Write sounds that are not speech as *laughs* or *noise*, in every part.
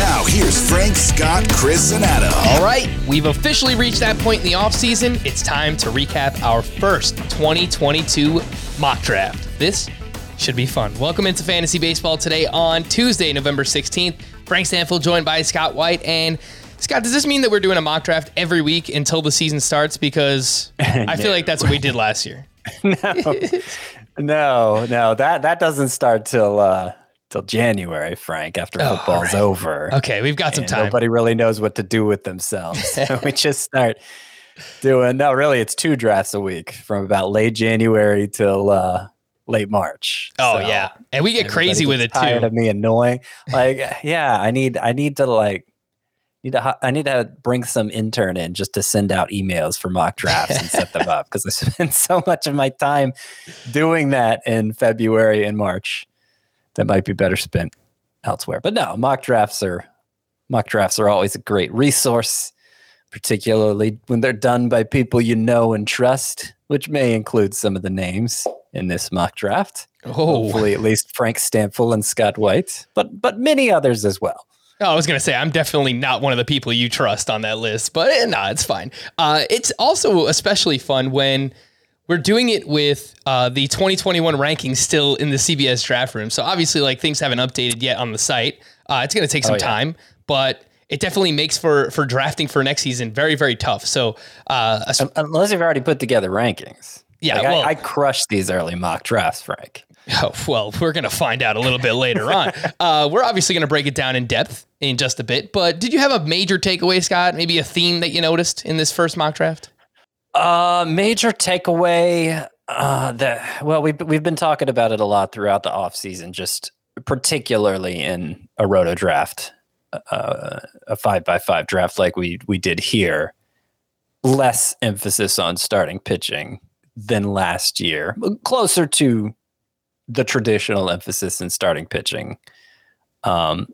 Now, here's Frank, Scott, Chris, and Adam. All right, we've officially reached that point in the offseason. It's time to recap our first 2022 mock draft. This should be fun. Welcome into Fantasy Baseball today on Tuesday, November 16th. Frank Stampfl joined by Scott White. And Scott, does this mean that we're doing a mock draft every week until the season starts? Because I feel like that's what we did last year. *laughs* No, no, that that doesn't start till uh till January, Frank, after Oh, football's right. over. Okay, we've got some time. Nobody really knows what to do with themselves. *laughs* so we just start doing no, really it's two drafts a week from about late January till uh late March. Oh, So yeah. And we get crazy with it tired too. of me annoying. Like, yeah, I need I need to like need to, I need to bring some intern in just to send out emails for mock drafts and set them up because I *laughs* spend so much of my time doing that in February and March that might be better spent elsewhere. But no, mock drafts are mock drafts are always a great resource, particularly when they're done by people you know and trust, which may include some of the names in this mock draft. Oh, Hopefully, at least Frank Stampfl and Scott White, but but many others as well. Oh, I was gonna say I'm definitely not one of the people you trust on that list, but eh, nah, it's fine. Uh, it's also especially fun when we're doing it with uh, the 2021 rankings still in the CBS draft room. So obviously, like things haven't updated yet on the site. Uh, it's gonna take some Oh, yeah. time, but it definitely makes for for drafting for next season very very tough. So uh, es- Unless you've already put together rankings. Yeah, Like, I- well- I, crushed these early mock drafts, Frank. Oh, well, we're going to find out a little bit later on. *laughs* Uh, we're obviously going to break it down in depth in just a bit. But did you have a major takeaway, Scott? Maybe a theme that you noticed in this first mock draft? Uh, major takeaway. Uh, that well, we've we've been talking about it a lot throughout the off season, just particularly in a roto draft, uh, a five by five draft like we we did here. Less emphasis on starting pitching than last year, closer to the traditional emphasis in starting pitching. Um,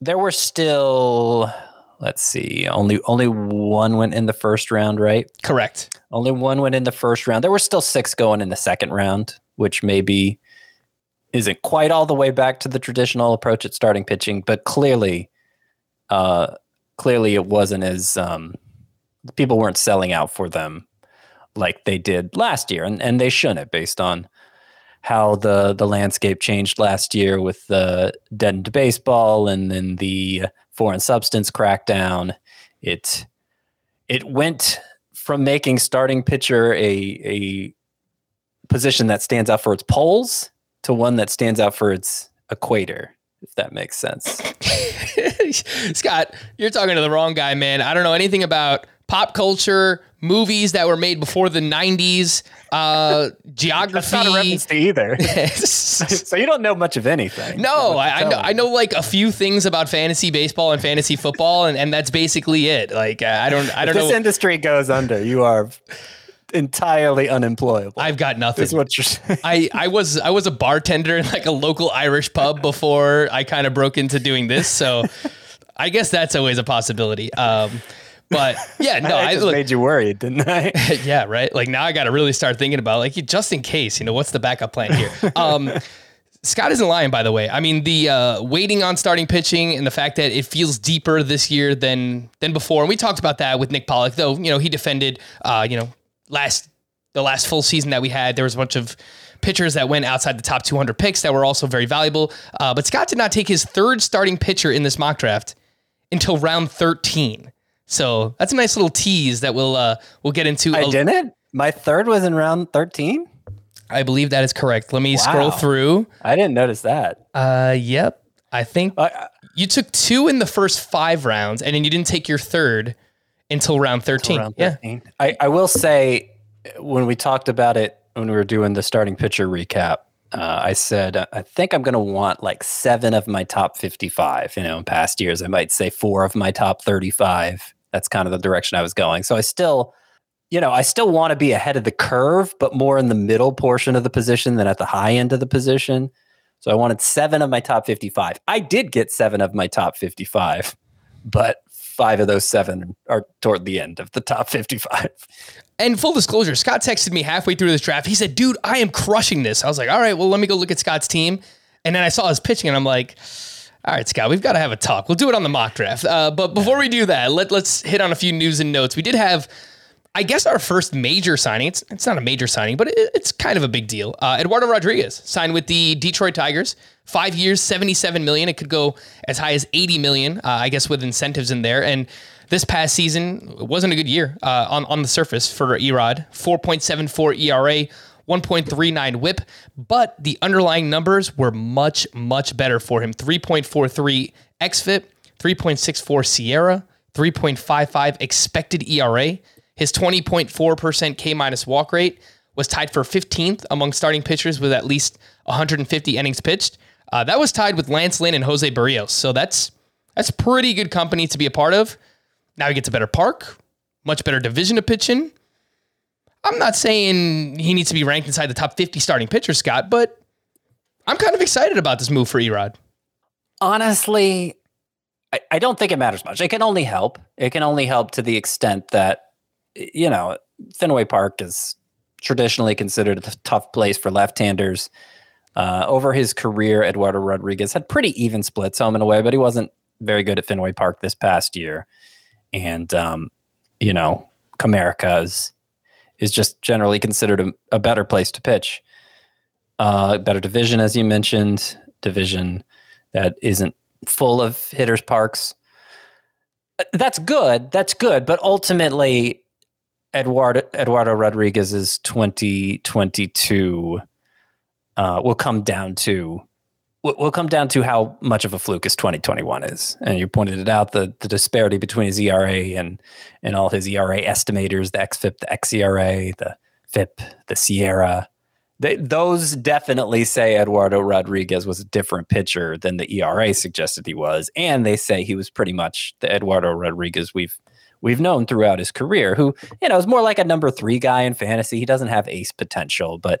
there were still, let's see, only only one went in the first round, right? Correct. Only one went in the first round. There were still six going in the second round, which maybe isn't quite all the way back to the traditional approach at starting pitching, but clearly, uh, clearly it wasn't as um, people weren't selling out for them like they did last year, and and they shouldn't, based on how the the landscape changed last year with the deadened baseball and then the foreign substance crackdown. It it went from making starting pitcher a a position that stands out for its poles to one that stands out for its equator, if that makes sense. *laughs* Scott, you're talking to the wrong guy, man. I don't know anything about pop culture, movies that were made before the 90s, uh, geography. *laughs* That's not a reference to either. *laughs* so you don't know much of anything. No, I, I know I know like a few things about fantasy baseball and fantasy football, and, and that's basically it. Like uh, I don't I don't this know. This industry goes under, you are entirely unemployable. I've got nothing. is what you're saying. I, I was I was a bartender in like a local Irish pub before I kind of broke into doing this. So *laughs* I guess that's always a possibility. Um, but yeah, *laughs* no, I I just look, made you worried, didn't I? *laughs* yeah, right. Like now I got to really start thinking about like just in case, you know, what's the backup plan here? *laughs* Um, Scott isn't lying, by the way. I mean, the uh, waiting on starting pitching and the fact that it feels deeper this year than than before. And we talked about that with Nick Pollack, though. You know, he defended. Uh, you know, last the last full season that we had, there was a bunch of pitchers that went outside the top 200 picks that were also very valuable. Uh, but Scott did not take his third starting pitcher in this mock draft until round 13. So that's a nice little tease that we'll uh, we'll get into. I a- didn't. My third was in round 13. I believe that is correct. Let me scroll through. I didn't notice that. Uh, yep. I think I- you took two in the first five rounds, and then you didn't take your third until round thirteen. Around yeah. 13. I, I will say, when we talked about it, when we were doing the starting pitcher recap, uh, I said, uh, I think I'm going to want like seven of my top 55. You know, in past years, I might say four of my top 35. That's kind of the direction I was going. So I still, you know, I still want to be ahead of the curve, but more in the middle portion of the position than at the high end of the position. So I wanted seven of my top 55. I did get seven of my top 55, but five of those seven are toward the end of the top 55. And full disclosure, Scott texted me halfway through this draft. He said, "Dude, I am crushing this." I was like, "All right, well, let me go look at Scott's team." And then I saw his pitching, and I'm like, "All right, Scott, we've got to have a talk. We'll do it on the mock draft." Uh, but before we do that, let let's hit on a few news and notes. We did have. I guess our first major signing. It's, it's not a major signing, but it, it's kind of a big deal. Uh, Eduardo Rodriguez signed with the Detroit Tigers. Five years, seventy-seven million. It could go as high as eighty million. Uh, I guess with incentives in there. And this past season wasn't a good year uh, on on the surface for Erod. Four point seven four ERA. 1.39 whip, but the underlying numbers were much, much better for him. 3.43 XFIP, 3.64 SIERA, 3.55 expected ERA. His 20.4% K minus walk rate was tied for 15th among starting pitchers with at least 150 innings pitched. Uh, that was tied with Lance Lynn and Jose Berrios. So that's that's pretty good company to be a part of. Now he gets a better park, much better division to pitch in. I'm not saying he needs to be ranked inside the top 50 starting pitchers, Scott, but I'm kind of excited about this move for Erod. Honestly, I, I don't think it matters much. It can only help. It can only help to the extent that, you know, Fenway Park is traditionally considered a tough place for left-handers. Uh, over his career, Eduardo Rodriguez had pretty even splits home and away, but he wasn't very good at Fenway Park this past year. And, um, you know, Comerica is, just generally considered a, a better place to pitch. Uh, better division, as you mentioned, division that isn't full of hitters parks. Uh, That's good. That's good. But ultimately, Eduardo Eduardo Rodriguez's 2022 uh, will come down to will come down to how much of a fluke his 2021 is. And you pointed it out the the disparity between his ERA and and all his ERA estimators, the XFIP, the XERA, the FIP, the SIERA. They, those definitely say Eduardo Rodriguez was a different pitcher than the ERA suggested he was, and they say he was pretty much the Eduardo Rodriguez we've we've known throughout his career. Who you know is more like a number three guy in fantasy. He doesn't have ace potential, but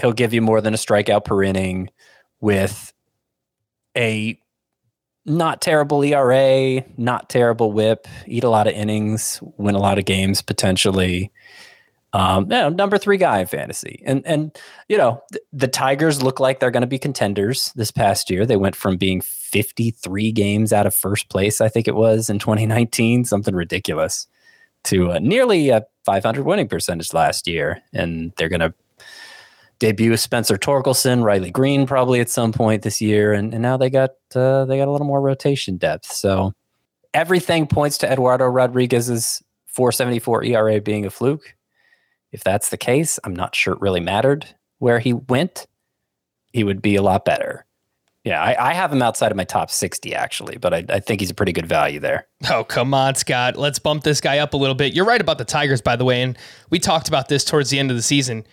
he'll give you more than a strikeout per inning with a not terrible ERA, not terrible WHIP, eat a lot of innings, win a lot of games potentially. Um, you know, number three guy in fantasy, and and you know th- the Tigers look like they're going to be contenders this past year. They went from being 53 games out of first place, I think it was in 2019, something ridiculous, to uh, nearly a 500 winning percentage last year, and they're going to debut with Spencer Torkelson, Riley Greene probably at some point this year, and, and now they got uh, they got a little more rotation depth. So everything points to Eduardo Rodriguez's 474 ERA being a fluke. If that's the case, I'm not sure it really mattered where he went. He would be a lot better. Yeah, I, I have him outside of my top 60 actually, but I, I think he's a pretty good value there. Oh, come on, Scott. Let's bump this guy up a little bit. You're right about the Tigers, by the way. And we talked about this towards the end of the season.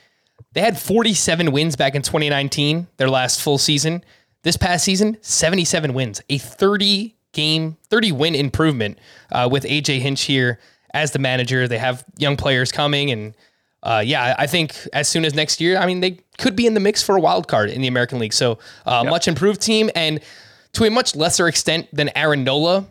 They had 47 wins back in 2019, their last full season. This past season, 77 wins, a 30 game, 30 win improvement uh, with AJ Hinch here as the manager. They have young players coming. And uh, yeah, I think as soon as next year, I mean, they could be in the mix for a wild card in the American League. So uh, much improved team. And to a much lesser extent than Aaron Nola,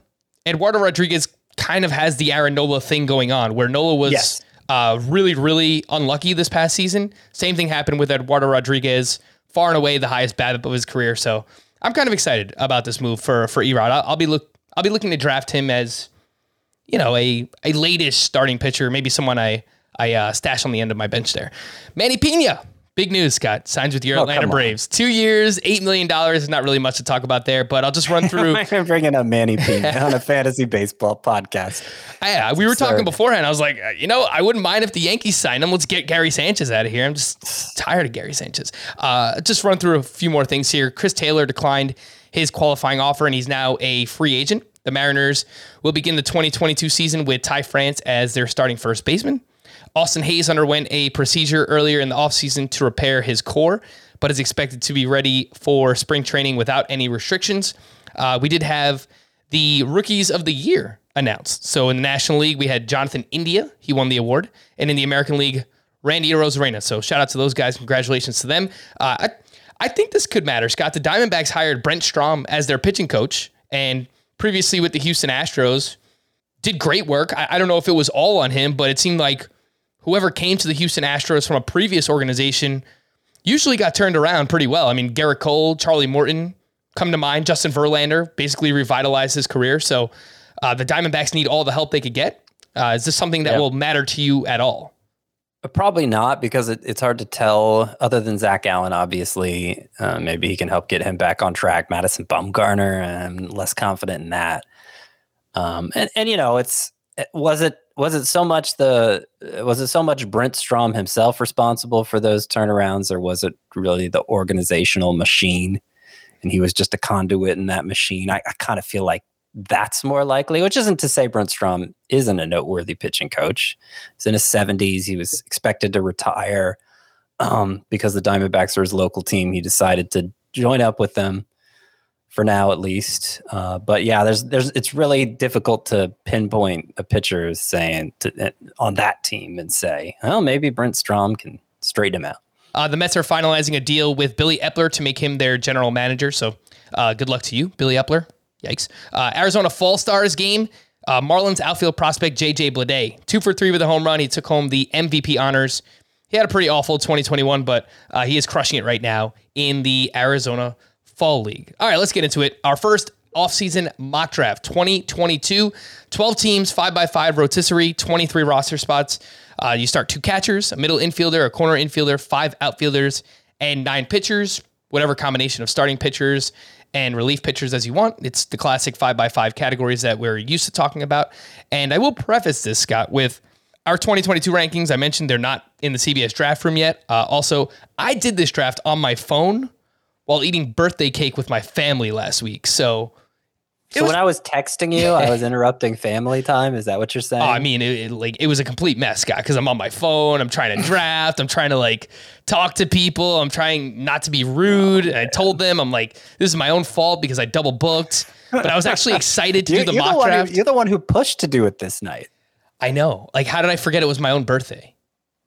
Eduardo Rodriguez kind of has the Aaron Nola thing going on, where Nola was Yes. Uh, really, really unlucky this past season. Same thing happened with Eduardo Rodriguez, far and away the highest BABIP of his career. So I'm kind of excited about this move for for Erod. I'll, I'll be look I'll be looking to draft him as you know a a latish starting pitcher, maybe someone I I uh, stash on the end of my bench there. Manny Piña. Big news, Scott. Signs with your Oh, Atlanta. Braves. Two years, $8 million. Is not really much to talk about there, but I'll just run *laughs* through. I'm bringing up Manny P *laughs* on a fantasy baseball podcast. Yeah, we were talking beforehand. I was like, uh, you know, I wouldn't mind if the Yankees signed him. Let's get Gary Sanchez out of here. I'm just tired of Gary Sanchez. Uh, just run through a few more things here. Chris Taylor declined his qualifying offer, and he's now a free agent. The Mariners will begin the 2022 season with Ty France as their starting first baseman. Austin Hays underwent a procedure earlier in the offseason to repair his core, but is expected to be ready for spring training without any restrictions. Uh, we did have the rookies of the year announced. So in the National League, we had Jonathan India. He won the award. And in the American League, Randy Arozarena. So shout out to those guys. Congratulations to them. Uh, I, I think this could matter, Scott. The Diamondbacks hired Brent Strom as their pitching coach. And previously with the Houston Astros, did great work. I, I don't know if it was all on him, but it seemed like whoever came to the Houston Astros from a previous organization usually got turned around pretty well. I mean, Gerrit Cole, Charlie Morton come to mind. Justin Verlander basically revitalized his career. So uh, the Diamondbacks need all the help they could get. Uh, is this something that Yeah. will matter to you at all? Probably not because it, it's hard to tell. Other than Zac Gallen, obviously, uh, maybe he can help get him back on track. Madison Bumgarner, I'm less confident in that. Um, and and you know, it's was it was it so much the was it so much Brent Strom himself responsible for those turnarounds, or was it really the organizational machine? And he was just a conduit in that machine. I, I kind of feel like that's more likely, which isn't to say Brent Strom isn't a noteworthy pitching coach. He's in his 70s. He was expected to retire um, because the Diamondbacks are his local team. He decided to join up with them for now, at least. Uh, but yeah, there's there's it's really difficult to pinpoint a pitcher saying to, on that team and say, well, maybe Brent Strom can straighten him out. Uh, the Mets are finalizing a deal with Billy Eppler to make him their general manager. So uh, good luck to you, Billy Eppler. Yikes. Uh, Arizona Fall Stars game. Uh, Marlins outfield prospect JJ Bleday, two for three with a home run. He took home the MVP honors. He had a pretty awful 2021, but uh, he is crushing it right now in the Arizona Fall League. All right, let's get into it. Our first offseason mock draft 2022 12 teams 5x5 rotisserie 23 roster spots. Uh, you start two catchers a middle infielder a corner infielder five outfielders and nine pitchers. Whatever combination of starting pitchers and relief pitchers as you want. It's the classic 5x5 categories that we're used to talking about. And i will preface this scott with our 2022 rankings. I mentioned they're not in the cbs draft room yet. Uh, also i did this draft on my phone while eating birthday cake with my family last week so So was- when I was texting you, I was interrupting family time. Is that what you're saying? Oh, I mean, it, it, like it was a complete mess, Scott. Because I'm on my phone, I'm trying to draft, I'm trying to like talk to people, I'm trying not to be rude. I told them, I'm like, this is my own fault because I double booked. But I was actually *laughs* excited to do the mock who- draft. you're the one who pushed to do it this night. I know. Like, how did I forget it was my own birthday?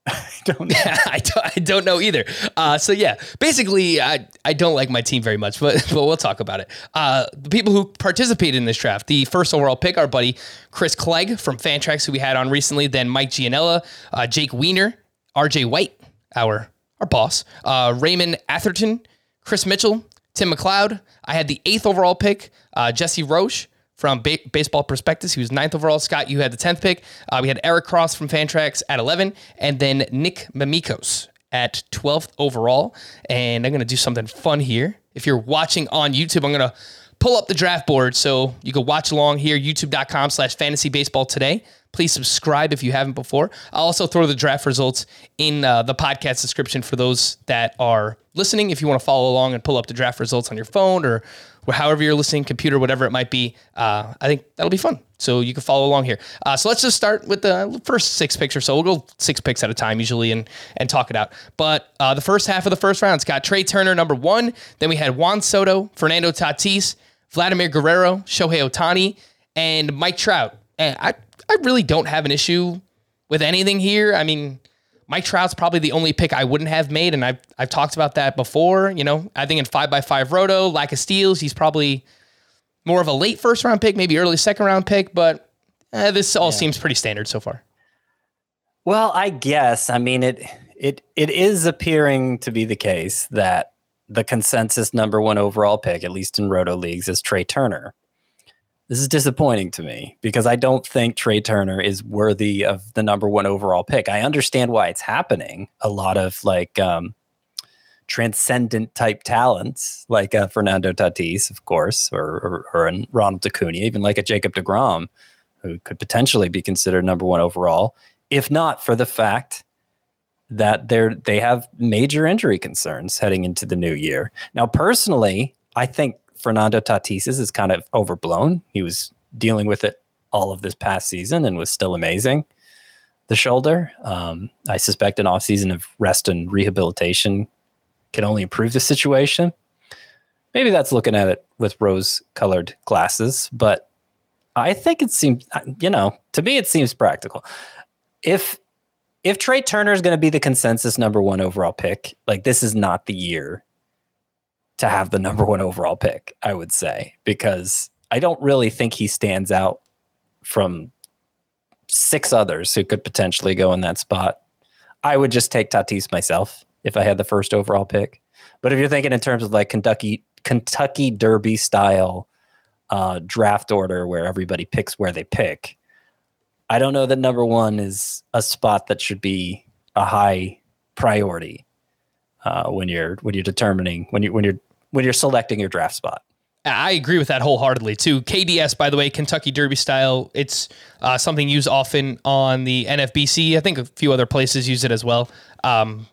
*laughs* Don't I, don't, I don't know either. Uh, so yeah, basically, I, I don't like my team very much, but *laughs* but we'll talk about it. Uh, the people who participated in this draft, the first overall pick, our buddy Chris Clegg from Fantrax, who we had on recently, then Mike Gianella, uh, Jake Weiner, R.J. White, our our boss, uh, Raymond Atherton, Chris Mitchell, Tim McLeod. I had the eighth overall pick, uh, Jesse Roche from ba- Baseball Prospectus. He was ninth overall. Scott, you had the 10th pick. Uh, we had Eric Cross from Fantrax at 11, and then Nick Mamikos at 12th overall. And I'm going to do something fun here. If you're watching on YouTube, I'm going to pull up the draft board so you can watch along here, youtube.com slash fantasy baseball today. Please subscribe if you haven't before. I'll also throw the draft results in uh, the podcast description for those that are listening. If you want to follow along and pull up the draft results on your phone or or however you're listening, computer, whatever it might be, uh, I think that'll be fun. So you can follow along here. Uh, so let's just start with the first six picks or so. We'll go six picks at a time usually and and talk it out. But uh, the first half of the first round, it's got Trea Turner number one. Then we had Juan Soto, Fernando Tatis, Vladimir Guerrero, Shohei Ohtani, and Mike Trout. And I I really don't have an issue with anything here. I mean, Mike Trout's probably the only pick I wouldn't have made, and I've I've talked about that before. You know, I think in five by five roto, lack of steals, he's probably more of a late first round pick, maybe early second round pick, but eh, this all seems pretty standard so far. Well, I guess. I mean it it it is appearing to be the case that the consensus number one overall pick, at least in roto leagues, is Trea Turner. This is disappointing to me because I don't think Trea Turner is worthy of the number one overall pick. I understand why it's happening. A lot of like um, transcendent type talents, like uh, Fernando Tatis, of course, or, or, or Ronald Acuna, even like a Jacob DeGrom, who could potentially be considered number one overall, if not for the fact that they're they have major injury concerns heading into the new year. Now, personally, I think Fernando Tatis is kind of overblown. He was dealing with it all of this past season and was still amazing. The shoulder, um, I suspect an offseason of rest and rehabilitation can only improve the situation. Maybe that's looking at it with rose colored glasses, but I think it seems, you know, to me, it seems practical. If if Trea Turner is going to be the consensus number one overall pick, like this is not the year to have the number one overall pick, I would say, because I don't really think he stands out from six others who could potentially go in that spot. I would just take Tatis myself if I had the first overall pick. But if you're thinking in terms of like Kentucky Kentucky Derby style uh, draft order where everybody picks where they pick, I don't know that number one is a spot that should be a high priority uh, when you're when you're determining when you when you're when you're selecting your draft spot. I agree with that wholeheartedly too. KDS, by the way, Kentucky Derby style. It's uh, something used often on the NFBC. I think a few other places use it as well. Um,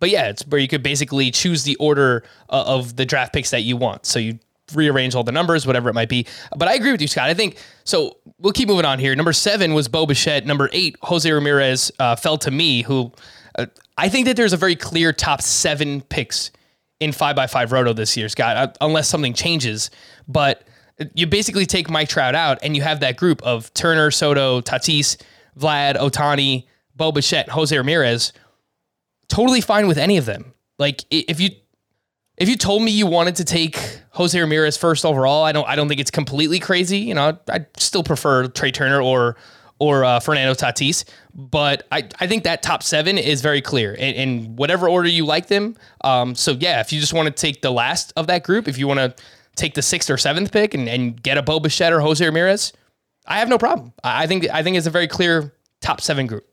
but yeah, it's where you could basically choose the order uh, of the draft picks that you want. So you rearrange all the numbers, whatever it might be. But I agree with you, Scott. I think so. We'll keep moving on here. Number seven was Bo Bichette. Number eight, Jose Ramirez uh, fell to me. Who uh, I think that there's a very clear top seven picks in five by five roto this year, Scott, uh, unless something changes. But you basically take Mike Trout out, and you have that group of Turner, Soto, Tatis, Vlad, Ohtani, Bo Bichette, Jose Ramirez. Totally fine with any of them. Like if you if you told me you wanted to take Jose Ramirez first overall, I don't I don't think it's completely crazy. You know, I still prefer Trea Turner or or uh, Fernando Tatis, but I, I think that top seven is very clear in, in whatever order you like them. Um, so yeah, if you just want to take the last of that group, if you want to take the sixth or seventh pick and, and get a Bo Bichette or Jose Ramirez, I have no problem. I, I think I think it's a very clear top seven group.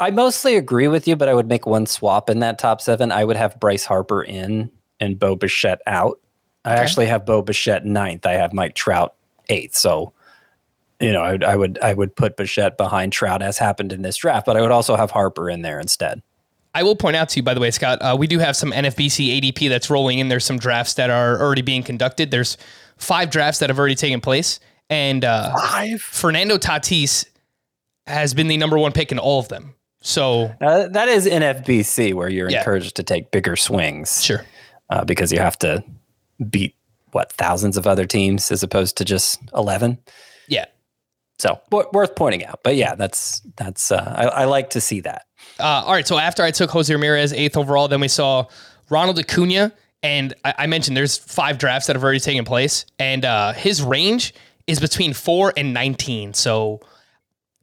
I mostly agree with you, but I would make one swap in that top seven. I would have Bryce Harper in and Bo Bichette out. I okay. actually have Bo Bichette ninth. I have Mike Trout eighth. So, you know, I would, I would I would put Bichette behind Trout as happened in this draft, but I would also have Harper in there instead. I will point out to you, by the way, Scott, uh, we do have some NFBC ADP that's rolling in. There's some drafts that are already being conducted. There's five drafts that have already taken place, and uh, five. Fernando Tatis has been the number one pick in all of them. So uh, that is NFBC where you're yeah. encouraged to take bigger swings. Sure uh, because you have to beat what thousands of other teams as opposed to just 11 yeah so w- worth pointing out. But yeah that's that's uh, I, I, like to see that. Uh, all right. So after i took jose ramirez eighth overall then we saw ronald acuna. And I, I mentioned there's five drafts that have already taken place. And uh, his range is between 4 and 19 so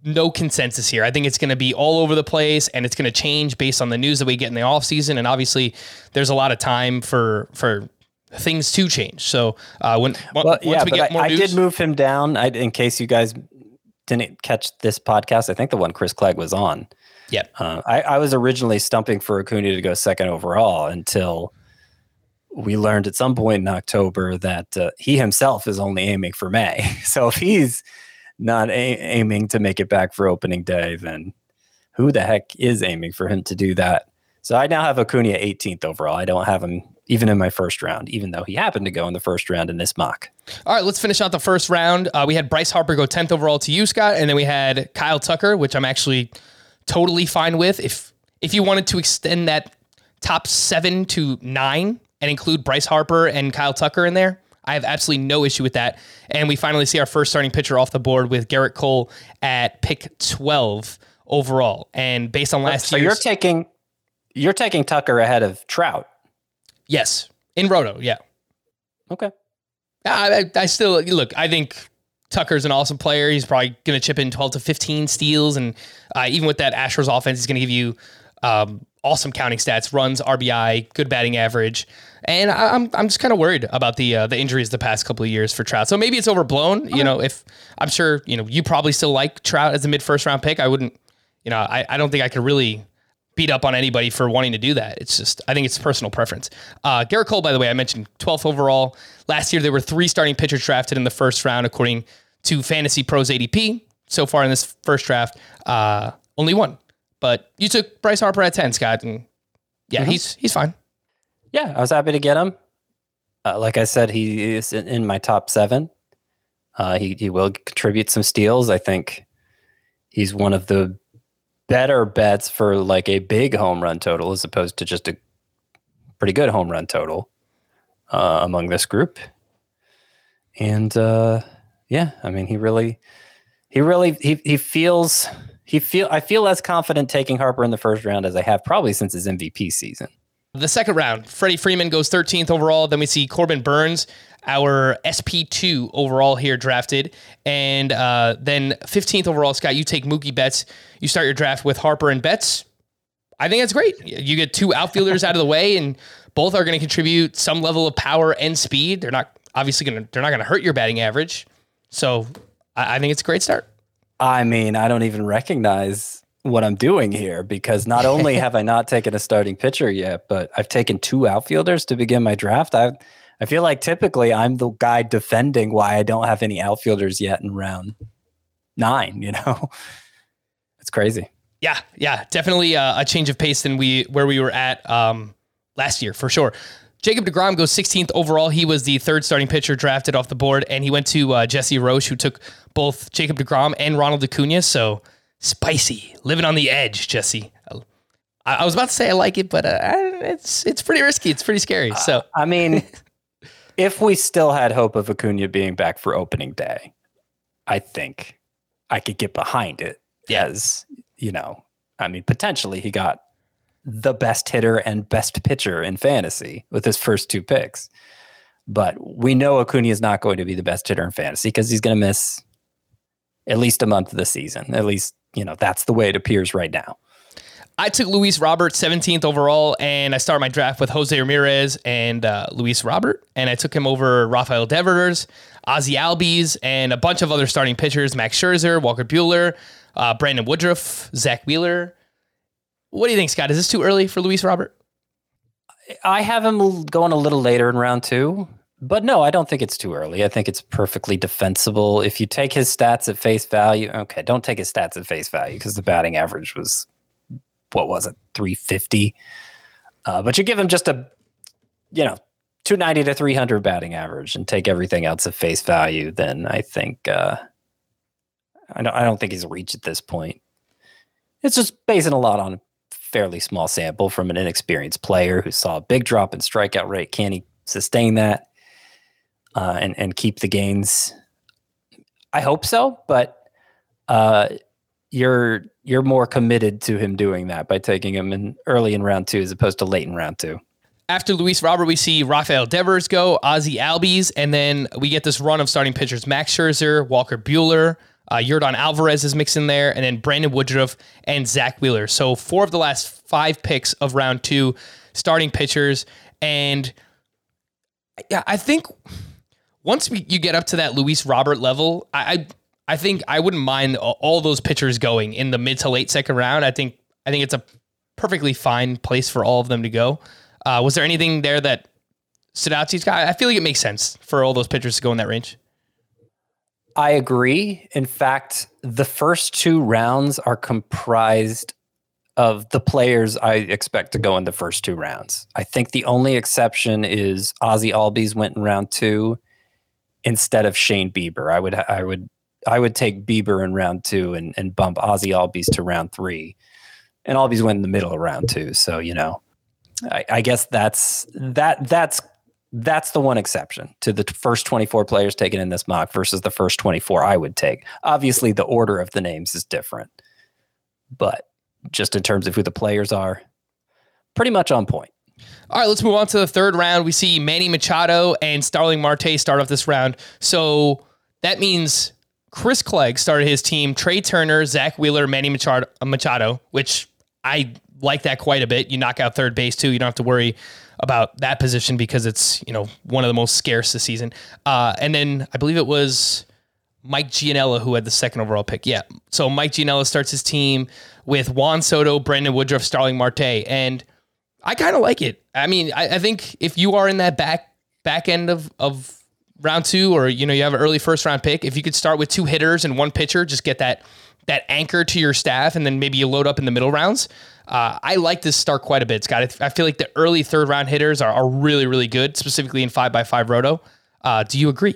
no consensus here. I think it's going to be all over the place and it's going to change based on the news that we get in the off season. And obviously, there's a lot of time for for things to change. So uh, when well, once yeah, we get more I, news, I did move him down. I, in case you guys didn't catch this podcast, I think the one Chris Clegg was on. Yeah, uh, I, I was originally stumping for Acuna to go second overall until we learned at some point in October that uh, he himself is only aiming for May. *laughs* So if he's not a- aiming to make it back for opening day, then who the heck is aiming for him to do that? So I now have Acuna 18th overall. I don't have him even in my first round, even though he happened to go in the first round in this mock. All right, let's finish out the first round. Uh, we had Bryce Harper go 10th overall to you, Scott, and then we had Kyle Tucker, which I'm actually totally fine with. If if you wanted to extend that top seven to nine and include Bryce Harper and Kyle Tucker in there, I have absolutely no issue with that. And we finally see our first starting pitcher off the board with Gerrit Cole at pick 12 overall. And based on last so year, you're taking you're taking Tucker ahead of Trout. Yes, in Roto, yeah. Okay. I, I, I still look. I think Tucker's an awesome player. He's probably going to chip in 12 to 15 steals, and uh, even with that Astros offense, he's going to give you um, awesome counting stats, runs, RBI, good batting average. And I, I'm I'm just kind of worried about the uh, the injuries the past couple of years for Trout. So maybe it's overblown. You know, if I'm sure you know you probably still like Trout as a mid first round pick. I wouldn't. You know, I, I don't think I could really beat up on anybody for wanting to do that. It's just, I think it's personal preference. Uh, Gerrit Cole, by the way, I mentioned 12th overall. Last year, there were three starting pitchers drafted in the first round, according to Fantasy Pros ADP. So far in this first draft, uh, only one. But you took Bryce Harper at 10, Scott, and yeah, he's he's fine. Yeah, I was happy to get him. Uh, like I said, he is in, in my top seven. Uh, he he will contribute some steals. I think he's one of the better bets for like a big home run total as opposed to just a pretty good home run total uh, among this group. And uh, yeah, I mean, he really, he really, he he feels he feel I feel less confident taking Harper in the first round as I have probably since his MVP season. The second round, Freddie Freeman goes 13th overall. Then we see Corbin Burnes, our SP2 overall here drafted. And uh, then 15th overall, Scott, you take Mookie Betts. You start your draft with Harper and Betts. I think that's great. You get two outfielders out of the way, and both are going to contribute some level of power and speed. They're not obviously going to they're not going to hurt your batting average. So I, I think it's a great start. I mean, I don't even recognize what I'm doing here because not only *laughs* have I not taken a starting pitcher yet, but I've taken two outfielders to begin my draft. I I feel like typically I'm the guy defending why I don't have any outfielders yet in round nine. You know, *laughs* it's crazy. Yeah, yeah, definitely uh, a change of pace than we where we were at um, last year for sure. Jacob DeGrom goes 16th overall. He was the third starting pitcher drafted off the board, and he went to uh, Jesse Roche, who took both Jacob DeGrom and Ronald Acuna. So spicy, living on the edge, Jesse. I, I was about to say I like it, but uh, it's it's pretty risky. It's pretty scary. So Uh, I mean, *laughs* if we still had hope of Acuna being back for opening day, I think I could get behind it. As you know, I mean, potentially he got the best hitter and best pitcher in fantasy with his first two picks. But we know Acuna is not going to be the best hitter in fantasy because he's going to miss at least a month of the season. At least, you know, that's the way it appears right now. I took Luis Robert 17th overall, and I started my draft with Jose Ramirez and uh, Luis Robert, and I took him over Rafael Devers, Ozzie Albies, and a bunch of other starting pitchers: Max Scherzer, Walker Buehler, uh, Brandon Woodruff, Zack Wheeler. What do you think, Scott? Is this too early for Luis Robert? I have him going a little later in round two, but no, I don't think it's too early. I think it's perfectly defensible. If you take his stats at face value, okay, don't take his stats at face value because the batting average was, what was it, 350? Uh, but you give him just a, you know, 290 to 300 batting average and take everything else at face value, then I think, uh, I don't, I don't think he's reached at this point. It's just basing a lot on a fairly small sample from an inexperienced player who saw a big drop in strikeout rate. Can he sustain that uh, and and keep the gains? I hope so, but uh, you're you're more committed to him doing that by taking him in early in round two as opposed to late in round two. After Luis Robert, we see Rafael Devers go, Ozzie Albies, and then we get this run of starting pitchers: Max Scherzer, Walker Buehler, uh, Yordan Alvarez is mixed in there, and then Brandon Woodruff and Zack Wheeler. So four of the last five picks of round two, starting pitchers, and yeah, I think once we, you get up to that Luis Robert level, I, I think I wouldn't mind all, those pitchers going in the mid to late second round. I think I think it's a perfectly fine place for all of them to go. Uh, was there anything there that stood out to you? I feel like it makes sense for all those pitchers to go in that range. I agree. In fact, the first two rounds are comprised of the players I expect to go in the first two rounds. I think the only exception is Ozzie Albies went in round two instead of Shane Bieber. I would I would I would take Bieber in round two and, and bump Ozzie Albies to round three. And Albies went in the middle of round two. So, you know, I, I guess that's that that's that's the one exception to the first 24 players taken in this mock versus the first 24 I would take. Obviously, the order of the names is different, but just in terms of who the players are, pretty much on point. All right, let's move on to the third round. We see Manny Machado and Starling Marte start off this round. So that means Chris Clegg started his team, Trea Turner, Zack Wheeler, Manny Machado, Machado, which I like that quite a bit. You knock out third base too. You don't have to worry about that position because it's, you know, one of the most scarce this season. Uh, and then I believe it was Mike Gianella who had the second overall pick. Yeah. So Mike Gianella starts his team with Juan Soto, Brandon Woodruff, Starling Marte. And I kind of like it. I mean, I, I, think if you are in that back back end of of round two, or you know, you have an early first round pick, if you could start with two hitters and one pitcher, just get that that anchor to your staff, and then maybe you load up in the middle rounds. Uh, I like this start quite a bit, Scott. I feel like the early third round hitters are, are really, really good, specifically in five by five roto. Uh, do you agree?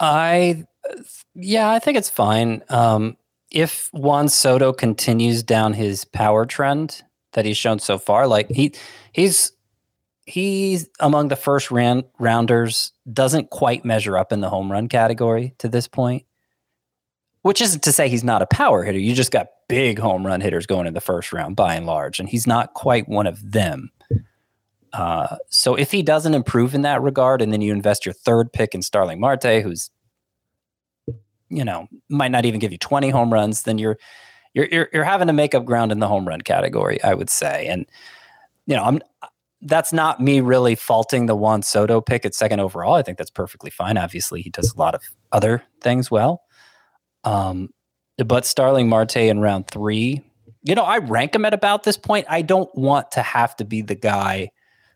I, yeah, I think it's fine. Um, if Juan Soto continues down his power trend, that he's shown so far. Like he he's he's among the first round rounders, doesn't quite measure up in the home run category to this point. Which isn't to say he's not a power hitter. You just got big home run hitters going in the first round by and large, and he's not quite one of them. Uh, so if he doesn't improve in that regard, and then you invest your third pick in Starling Marte, who's you know might not even give you 20 home runs, then you're you're, you're you're having to make up ground in the home run category, I would say. And you know, I'm that's not me really faulting the Juan Soto pick at second overall. I think that's perfectly fine. Obviously, he does a lot of other things well. Um, but Starling Marte in round three, you know, I rank him at about this point. I don't want to have to be the guy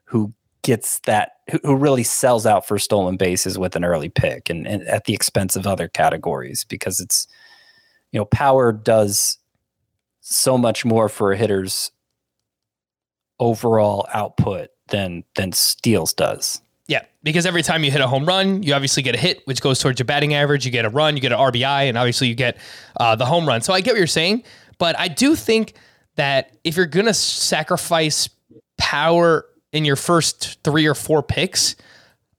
who gets that who really sells out for stolen bases with an early pick and, and at the expense of other categories because it's you know power does so much more for hitter's overall output than than steals does. Yeah, because every time you hit a home run, you obviously get a hit, which goes towards your batting average. You get a run, you get an RBI, and obviously you get uh, the home run. So I get what you're saying, but I do think that if you're gonna sacrifice power in your first three or four picks,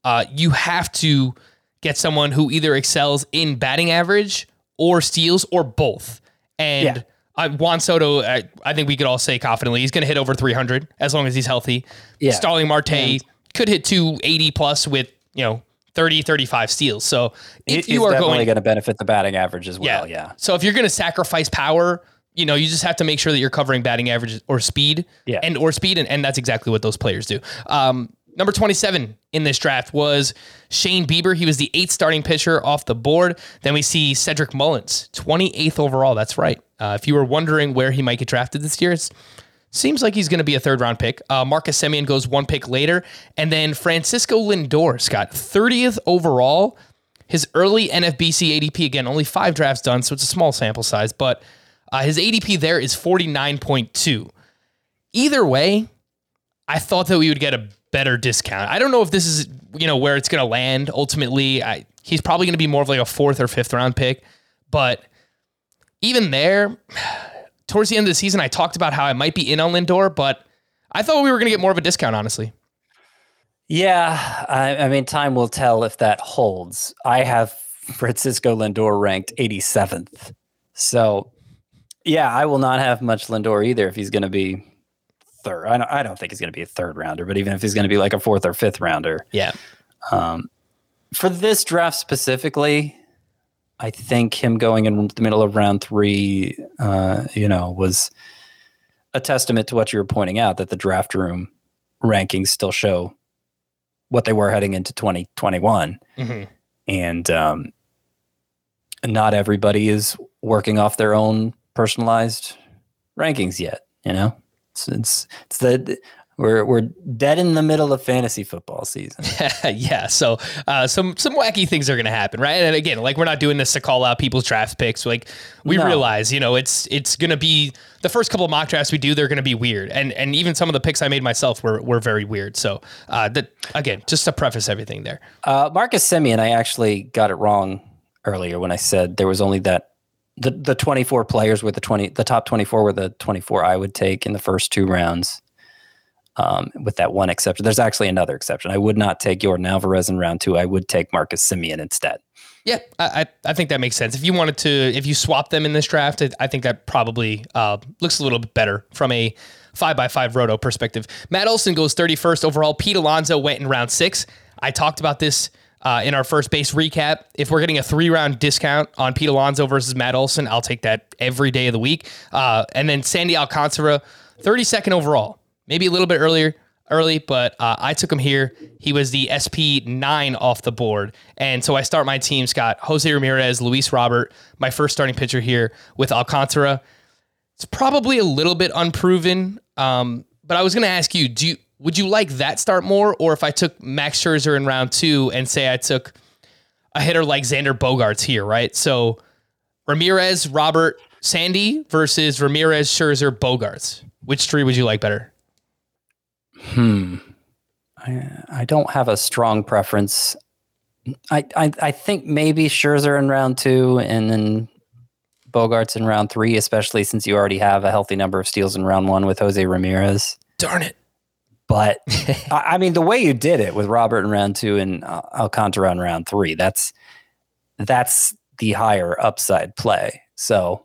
uh, you have to get someone who either excels in batting average or steals or both. And yeah. Uh, Juan Soto, I, I, think we could all say confidently he's going to hit over 300 as long as he's healthy. Yeah. Starling Marte and could hit 280 plus with, you know, 30, 35 steals. So if you are definitely going to benefit the batting average as well. Yeah. yeah. So if you're going to sacrifice power, you know, you just have to make sure that you're covering batting average or speed yeah. and or speed. And, and that's exactly what those players do. Um, Number 27 in this draft was Shane Bieber. He was the eighth starting pitcher off the board. Then we see Cedric Mullins, 28th overall. That's right. Uh, if you were wondering where he might get drafted this year, it seems like he's going to be a third round pick. Uh, Marcus Semien goes one pick later. And then Francisco Lindor, Scott, 30th overall. His early NFBC ADP, again, only five drafts done, so it's a small sample size, but uh, his ADP there is 49.2. Either way, I thought that we would get a better discount. I don't know if this is you know where it's going to land ultimately. I, he's probably going to be more of like a fourth or fifth round pick, but even there, *sighs* towards the end of the season, I talked about how I might be in on Lindor, but I thought we were going to get more of a discount, honestly. Yeah, I, I mean, time will tell if that holds. I have Francisco Lindor ranked 87th, so yeah, I will not have much Lindor either if he's going to be third. I don't, I don't think he's going to be a third rounder, but even if he's going to be like a fourth or fifth rounder, yeah. Um, for this draft specifically, I think him going in the middle of round three, uh, you know, was a testament to what you were pointing out that the draft room rankings still show what they were heading into 2021. Mm-hmm. And um, not everybody is working off their own personalized rankings yet, you know? It's it's, it's the we're we're dead in the middle of fantasy football season. *laughs* yeah, so uh, some some wacky things are going to happen, right? And again, like we're not doing this to call out people's draft picks. Like we no. realize, you know, it's it's going to be the first couple of mock drafts we do. They're going to be weird, and and even some of the picks I made myself were were very weird. So uh, that again, just to preface everything there. Uh, Marcus Semien, I actually got it wrong earlier when I said there was only that the the 24 players were the 20 the top 24 were the 24 I would take in the first two rounds. Um, with that one exception, there's actually another exception. I would not take Yordan Alvarez in round two. I would take Marcus Semien instead. Yeah, I, I think that makes sense. If you wanted to, if you swap them in this draft, I- I think that probably uh, looks a little bit better from a five by five roto perspective. Matt Olson goes 31st overall. Pete Alonso went in round six. I talked about this uh, in our first base recap. If we're getting a three round discount on Pete Alonso versus Matt Olson, I'll take that every day of the week. Uh, and then Sandy Alcantara, 32nd overall, maybe a little bit earlier early, but uh, I took him here. He was the SP nine off the board, and so I start my team. Scott Jose Ramirez, Luis Robert, my first starting pitcher here with Alcantara. It's probably a little bit unproven, um, but I was going to ask you: Do you would you like that start more, or if I took Max Scherzer in round two and say I took a hitter like Xander Bogaerts here, right? So Ramirez, Robert, Sandy versus Ramirez, Scherzer, Bogaerts. Which three would you like better? Hmm. I, I don't have a strong preference. I, I I think maybe Scherzer in round two, and then Bogaerts in round three, especially since you already have a healthy number of steals in round one with Jose Ramirez. Darn it. But *laughs* I, I mean, the way you did it with Robert in round two and uh, Alcantara in round three, that's that's the higher upside play. So,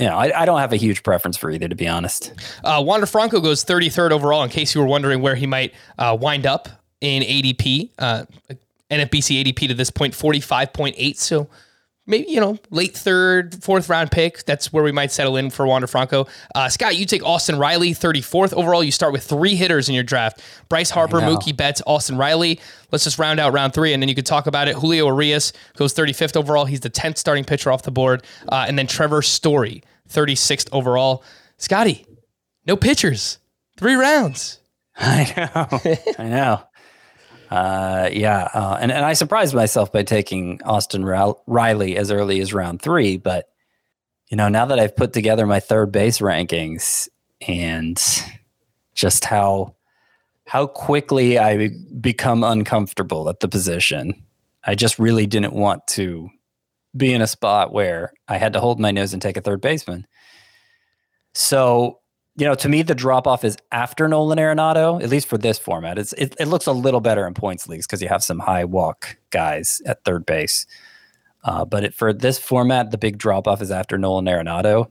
know, I, I don't have a huge preference for either, to be honest. Uh, Wander Franco goes 33rd overall. In case you were wondering where he might uh, wind up in ADP, uh, NFBC ADP to this point 45.8. So maybe you know late third, fourth round pick. That's where we might settle in for Wander Franco. Uh, Scott, you take Austin Riley 34th overall. You start with three hitters in your draft: Bryce Harper. Mookie Betts, Austin Riley. Let's just round out round three, and then you could talk about it. Julio Urias goes 35th overall. He's the 10th starting pitcher off the board, uh, and then Trevor Story 36th overall. Scotty, no pitchers, three rounds. *laughs* I know. I know. Uh, yeah. Uh, and, and I surprised myself by taking Austin Riley as early as round three. But, you know, now that I've put together my third base rankings and just how how quickly I become uncomfortable at the position, I just really didn't want to be in a spot where I had to hold my nose and take a third baseman. So you know, to me, the drop off is after Nolan Arenado, at least for this format. It's, it, it looks a little better in points leagues because you have some high walk guys at third base. Uh, but it, for this format, the big drop off is after Nolan Arenado,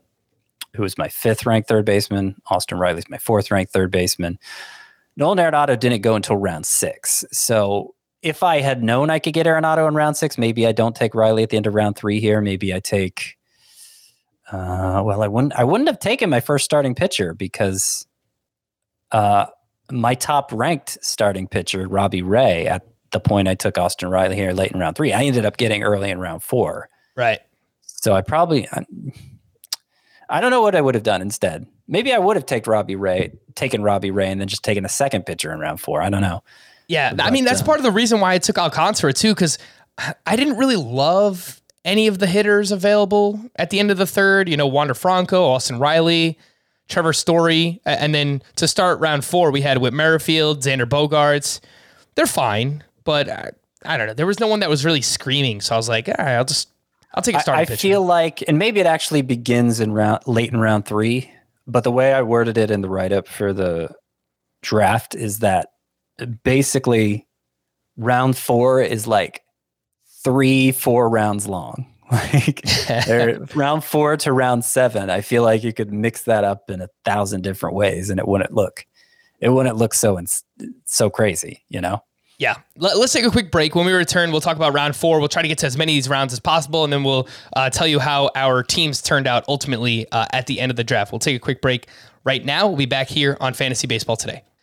who is my fifth ranked third baseman. Austin Riley's my fourth ranked third baseman. Nolan Arenado didn't go until round six. So if I had known I could get Arenado in round six, maybe I don't take Riley at the end of round three here. Maybe I take uh, well, I wouldn't. I wouldn't have taken my first starting pitcher because uh, my top ranked starting pitcher, Robbie Ray, at the point I took Austin Riley here late in round three, I ended up getting early in round four. Right. So I probably, I, I don't know what I would have done instead. Maybe I would have taken Robbie Ray, taken Robbie Ray, and then just taken a second pitcher in round four. I don't know. Yeah, I mean that's uh, part of the reason why I took Alcantara too, because I didn't really love any of the hitters available at the end of the third. You know, Wander Franco, Austin Riley, Trevor Story, and then to start round four, we had Whit Merrifield, Xander Bogaerts. They're fine, but I, I don't know. There was no one that was really screaming, so I was like, all right, I'll just I'll take a I, starting I pitcher. feel like, and maybe it actually begins in round late in round three, but the way I worded it in the write up for the draft is that basically round four is like three, four rounds long. *laughs* Like *laughs* round four to round seven, I feel like you could mix that up in a thousand different ways, and it wouldn't look, it wouldn't look so ins- so crazy, you know. Yeah. Let, us take a quick break. When we return, we'll talk about round four. We'll try to get to as many of these rounds as possible, and then we'll uh, tell you how our teams turned out ultimately uh, at the end of the draft. We'll take a quick break right now. We'll be back here on Fantasy Baseball today.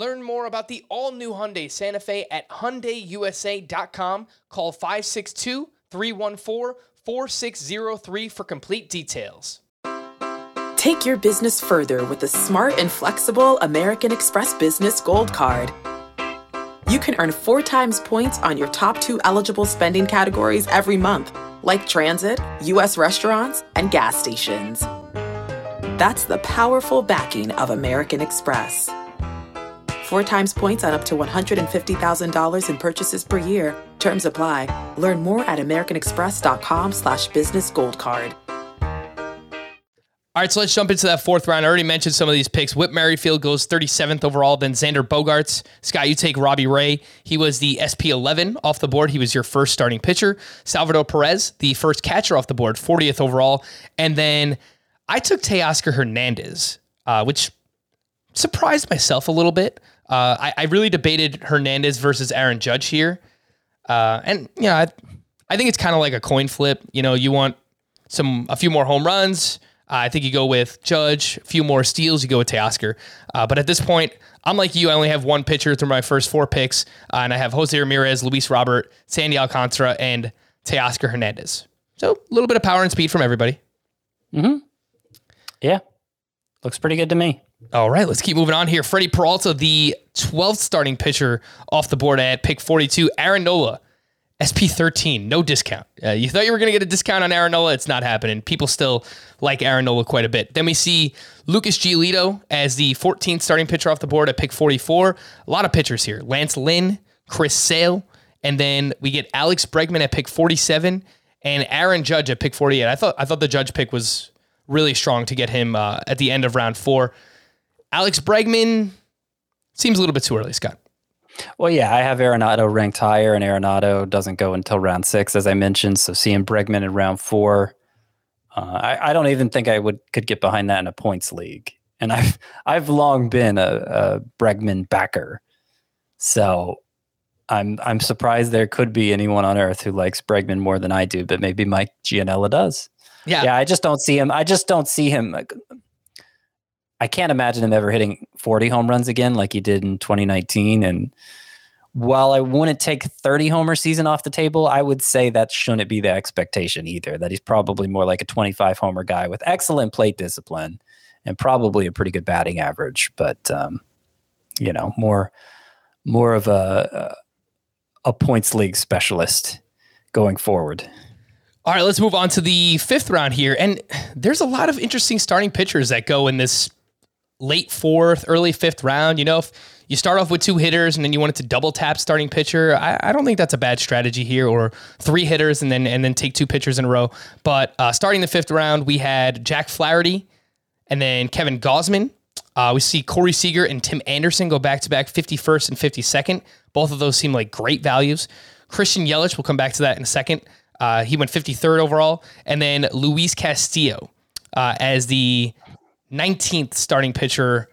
Learn more about the all-new Hyundai Santa Fe at hyundaiusa.com. Call 562-314-4603 for complete details. Take your business further with the smart and flexible American Express Business Gold Card. You can earn four times points on your top two eligible spending categories every month, like transit, U.S. restaurants, and gas stations. That's the powerful backing of American Express. Four times points on up to $150,000 in purchases per year. Terms apply. Learn more at americanexpress.com slash business gold card. All right, so let's jump into that fourth round. I already mentioned some of these picks. Whit Merrifield goes 37th overall, then Xander Bogaerts. Scott, you take Robbie Ray. He was the SP11 off the board. He was your first starting pitcher. Salvador Perez, the first catcher off the board, 40th overall. And then I took Teoscar Hernandez, uh, which surprised myself a little bit. Uh, I, I, really debated Hernandez versus Aaron Judge here. Uh, and, you know, I, I think it's kind of like a coin flip. You know, you want some a few more home runs uh, I think you go with Judge, a few more steals, you go with Teoscar. Uh, but at this point, I'm like you. I only have one pitcher through my first four picks, uh, and I have Jose Ramirez, Luis Robert, Sandy Alcantara, and Teoscar Hernandez. So a little bit of power and speed from everybody. Mm-hmm. Yeah, looks pretty good to me. All right, let's keep moving on here. Freddie Peralta, the 12th starting pitcher off the board at pick 42. Aaron Nola, SP13, no discount. Uh, you thought you were going to get a discount on Aaron Nola. It's not happening. People still like Aaron Nola quite a bit. Then we see Lucas Giolito as the 14th starting pitcher off the board at pick 44. A lot of pitchers here. Lance Lynn, Chris Sale, and then we get Alex Bregman at pick 47 and Aaron Judge at pick 48. I thought I thought the Judge pick was really strong to get him uh, at the end of round four. Alex Bregman seems a little bit too early, Scott. Well, yeah, I have Arenado ranked higher, and Arenado doesn't go until round six, as I mentioned. So seeing Bregman in round four, uh, I, I, don't even think I would could get behind that in a points league. And I've I've long been a, a Bregman backer, so I'm I'm surprised there could be anyone on earth who likes Bregman more than I do. But maybe Mike Gianella does. Yeah, yeah. I just don't see him. I just don't see him. I can't imagine him ever hitting 40 home runs again like he did in 2019. And while I wouldn't take 30 homer season off the table, I would say that shouldn't be the expectation either. That he's probably more like a 25 homer guy with excellent plate discipline and probably a pretty good batting average, but um, you know, more more of a a points league specialist going forward. All right, let's move on to the fifth round here. And there's a lot of interesting starting pitchers that go in this late fourth, early fifth round. You know, if you start off with two hitters and then you wanted to double tap starting pitcher, I, I don't think that's a bad strategy here. Or three hitters and then and then take two pitchers in a row. But uh, starting the fifth round, we had Jack Flaherty and then Kevin Gausman. Uh, we see Corey Seager and Tim Anderson go back to back 51st and 52nd. Both of those seem like great values. Christian Yelich, we'll come back to that in a second. Uh, he went 53rd overall. And then Luis Castillo uh, as the 19th starting pitcher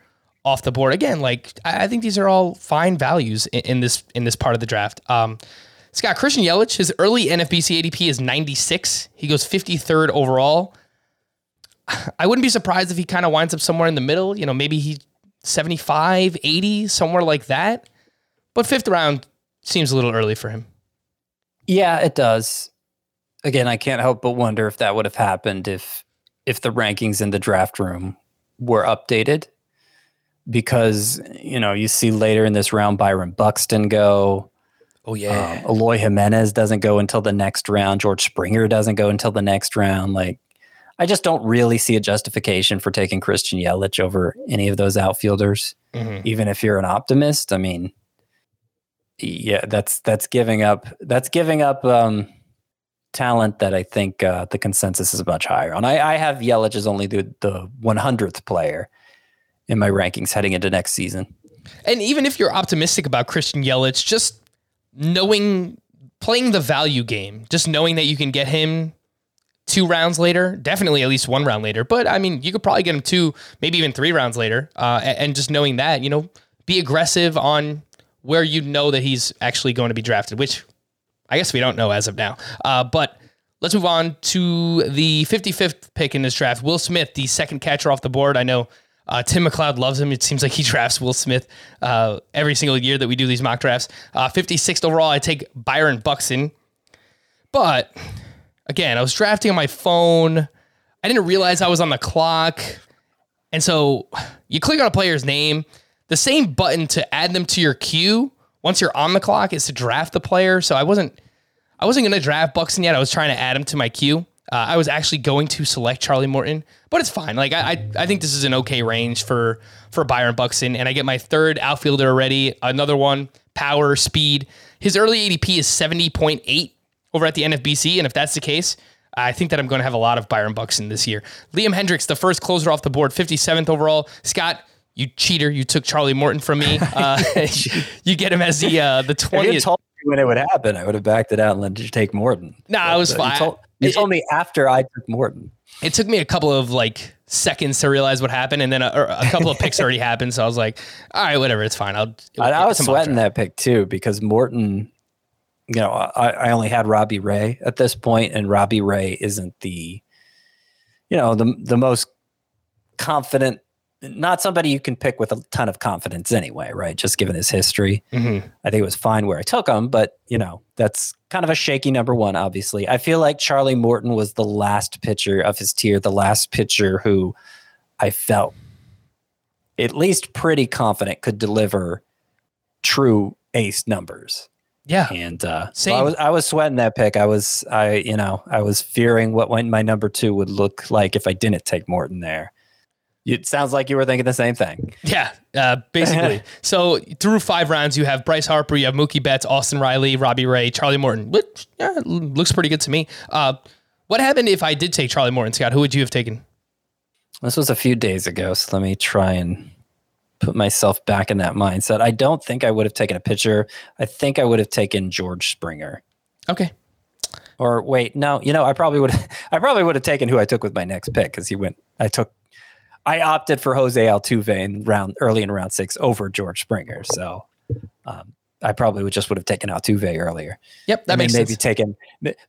off the board. Again, like I think these are all fine values in, in this in this part of the draft. Um, Scott Christian Yelich, his early NFBC ADP is 96. He goes 53rd overall. I wouldn't be surprised if he kind of winds up somewhere in the middle. You know, maybe he 75, 80, somewhere like that. But fifth round seems a little early for him. Yeah, it does. Again, I can't help but wonder if that would have happened if if the rankings in the draft room were updated because you know you see later in this round Byron Buxton go. Oh yeah, um, Eloy Jimenez doesn't go until the next round. George Springer doesn't go until the next round. Like, I just don't really see a justification for taking Christian Yelich over any of those outfielders. Mm-hmm. Even if you're an optimist, I mean, yeah, that's that's giving up. That's giving up. Um, talent that I think uh, the consensus is much higher on. I, I have Yelich as only the, the 100th player in my rankings heading into next season. And even if you're optimistic about Christian Yelich, just knowing, playing the value game, just knowing that you can get him two rounds later, definitely at least one round later. But I mean, you could probably get him two, maybe even three rounds later. Uh, and just knowing that, you know, be aggressive on where you know that he's actually going to be drafted, which I guess we don't know as of now. Uh, but let's move on to the 55th pick in this draft. Will Smith, the second catcher off the board. I know uh, Tim McLeod loves him. It seems like he *laughs* drafts Will Smith uh, every single year that we do these mock drafts. Uh, 56th overall, I take Byron Buxton. But again, I was drafting on my phone. I didn't realize I was on the clock. And so you click on a player's name, the same button to add them to your queue once you're on the clock is to draft the player. So I wasn't I wasn't going to draft Buxton yet. I was trying to add him to my queue. Uh, I was actually going to select Charlie Morton, but it's fine. Like I, I, I think this is an okay range for for Byron Buxton, and I get my third outfielder already. Another one, power, speed. His early ADP is seventy point eight over at the NFBC, and if that's the case, I think that I'm going to have a lot of Byron Buxton this year. Liam Hendriks, the first closer off the board, fifty seventh overall. Scott, you cheater! You took Charlie Morton from me. *laughs* Uh, *laughs* you get him as the uh, the If you twentieth. told me when it would happen, I would have backed it out and let you take Morton. Nah, it was fine. You told, you It- told me after I took Morton. it took me a couple of like seconds to realize what happened, and then a, a couple of picks already *laughs* happened. So I was like, all right, whatever, it's fine. I'll. I, I was it's sweating draft. that pick too because Morton, you know, I, I only had Robbie Ray at this point, and Robbie Ray isn't the, you know, the the most confident, not somebody you can pick with a ton of confidence anyway, right? Just given his history, Mhm. I think it was fine where I took him, but you know, that's kind of a shaky number one. Obviously, I feel like Charlie Morton was the last pitcher of his tier, the last pitcher who I felt at least pretty confident could deliver true ace numbers. Yeah, And uh, so. I was I was sweating that pick. I was I you know I was fearing what my number two would look like if I didn't take Morton there. It sounds like you were thinking the same thing. yeah, uh, basically. *laughs* so through five rounds, you have Bryce Harper, you have Mookie Betts, Austin Riley, Robbie Ray, Charlie Morton. Which yeah, looks pretty good to me. Uh, what happened if I did take Charlie Morton, Scott? Who would you have taken? This was a few days ago, so let me try and put myself back in that mindset. I don't think I would have taken a pitcher. I think I would have taken George Springer. Okay, Or wait, no, you know, I probably would *laughs* I probably would have taken who I took with my next pick because he went I took I opted for Jose Altuve in round early in round six over George Springer. So um, I probably would just would have taken Altuve earlier. yep, that and makes maybe sense. taken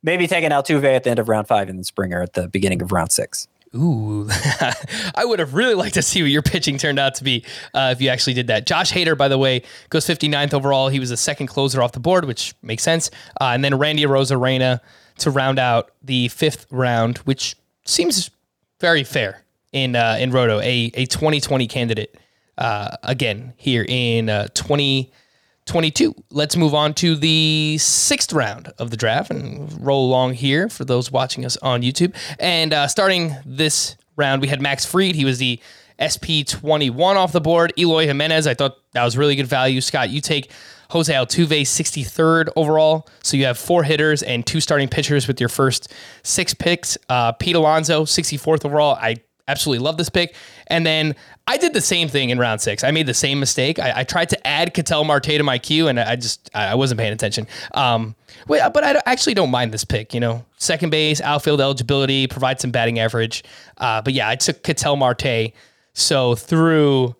maybe taken Altuve at the end of round five and then Springer at the beginning of round six. Ooh, *laughs* I would have really liked to see what your pitching turned out to be uh, if you actually did that. Josh Hader, by the way, goes 59th overall. He was the second closer off the board, which makes sense. Uh, and then Randy Arozarena to round out the fifth round, which seems very fair in uh, in Roto, a, a 2020 candidate uh, again here in uh, 2022. Let's move on to the sixth round of the draft and roll along here for those watching us on YouTube. And uh, starting this round, we had Max Fried. He was the SP 21 off the board. Eloy Jimenez, I thought that was really good value. Scott, you take Jose Altuve, 63rd overall. So you have four hitters and two starting pitchers with your first six picks. Uh, Pete Alonso, 64th overall. I absolutely love this pick. And then I did the same thing in round six. I made the same mistake. I, I tried to add Ketel Marte to my queue, and I just I wasn't paying attention. Um, but I actually don't mind this pick. You know, second base, outfield eligibility, provide some batting average. Uh, but yeah, I took Ketel Marte. So through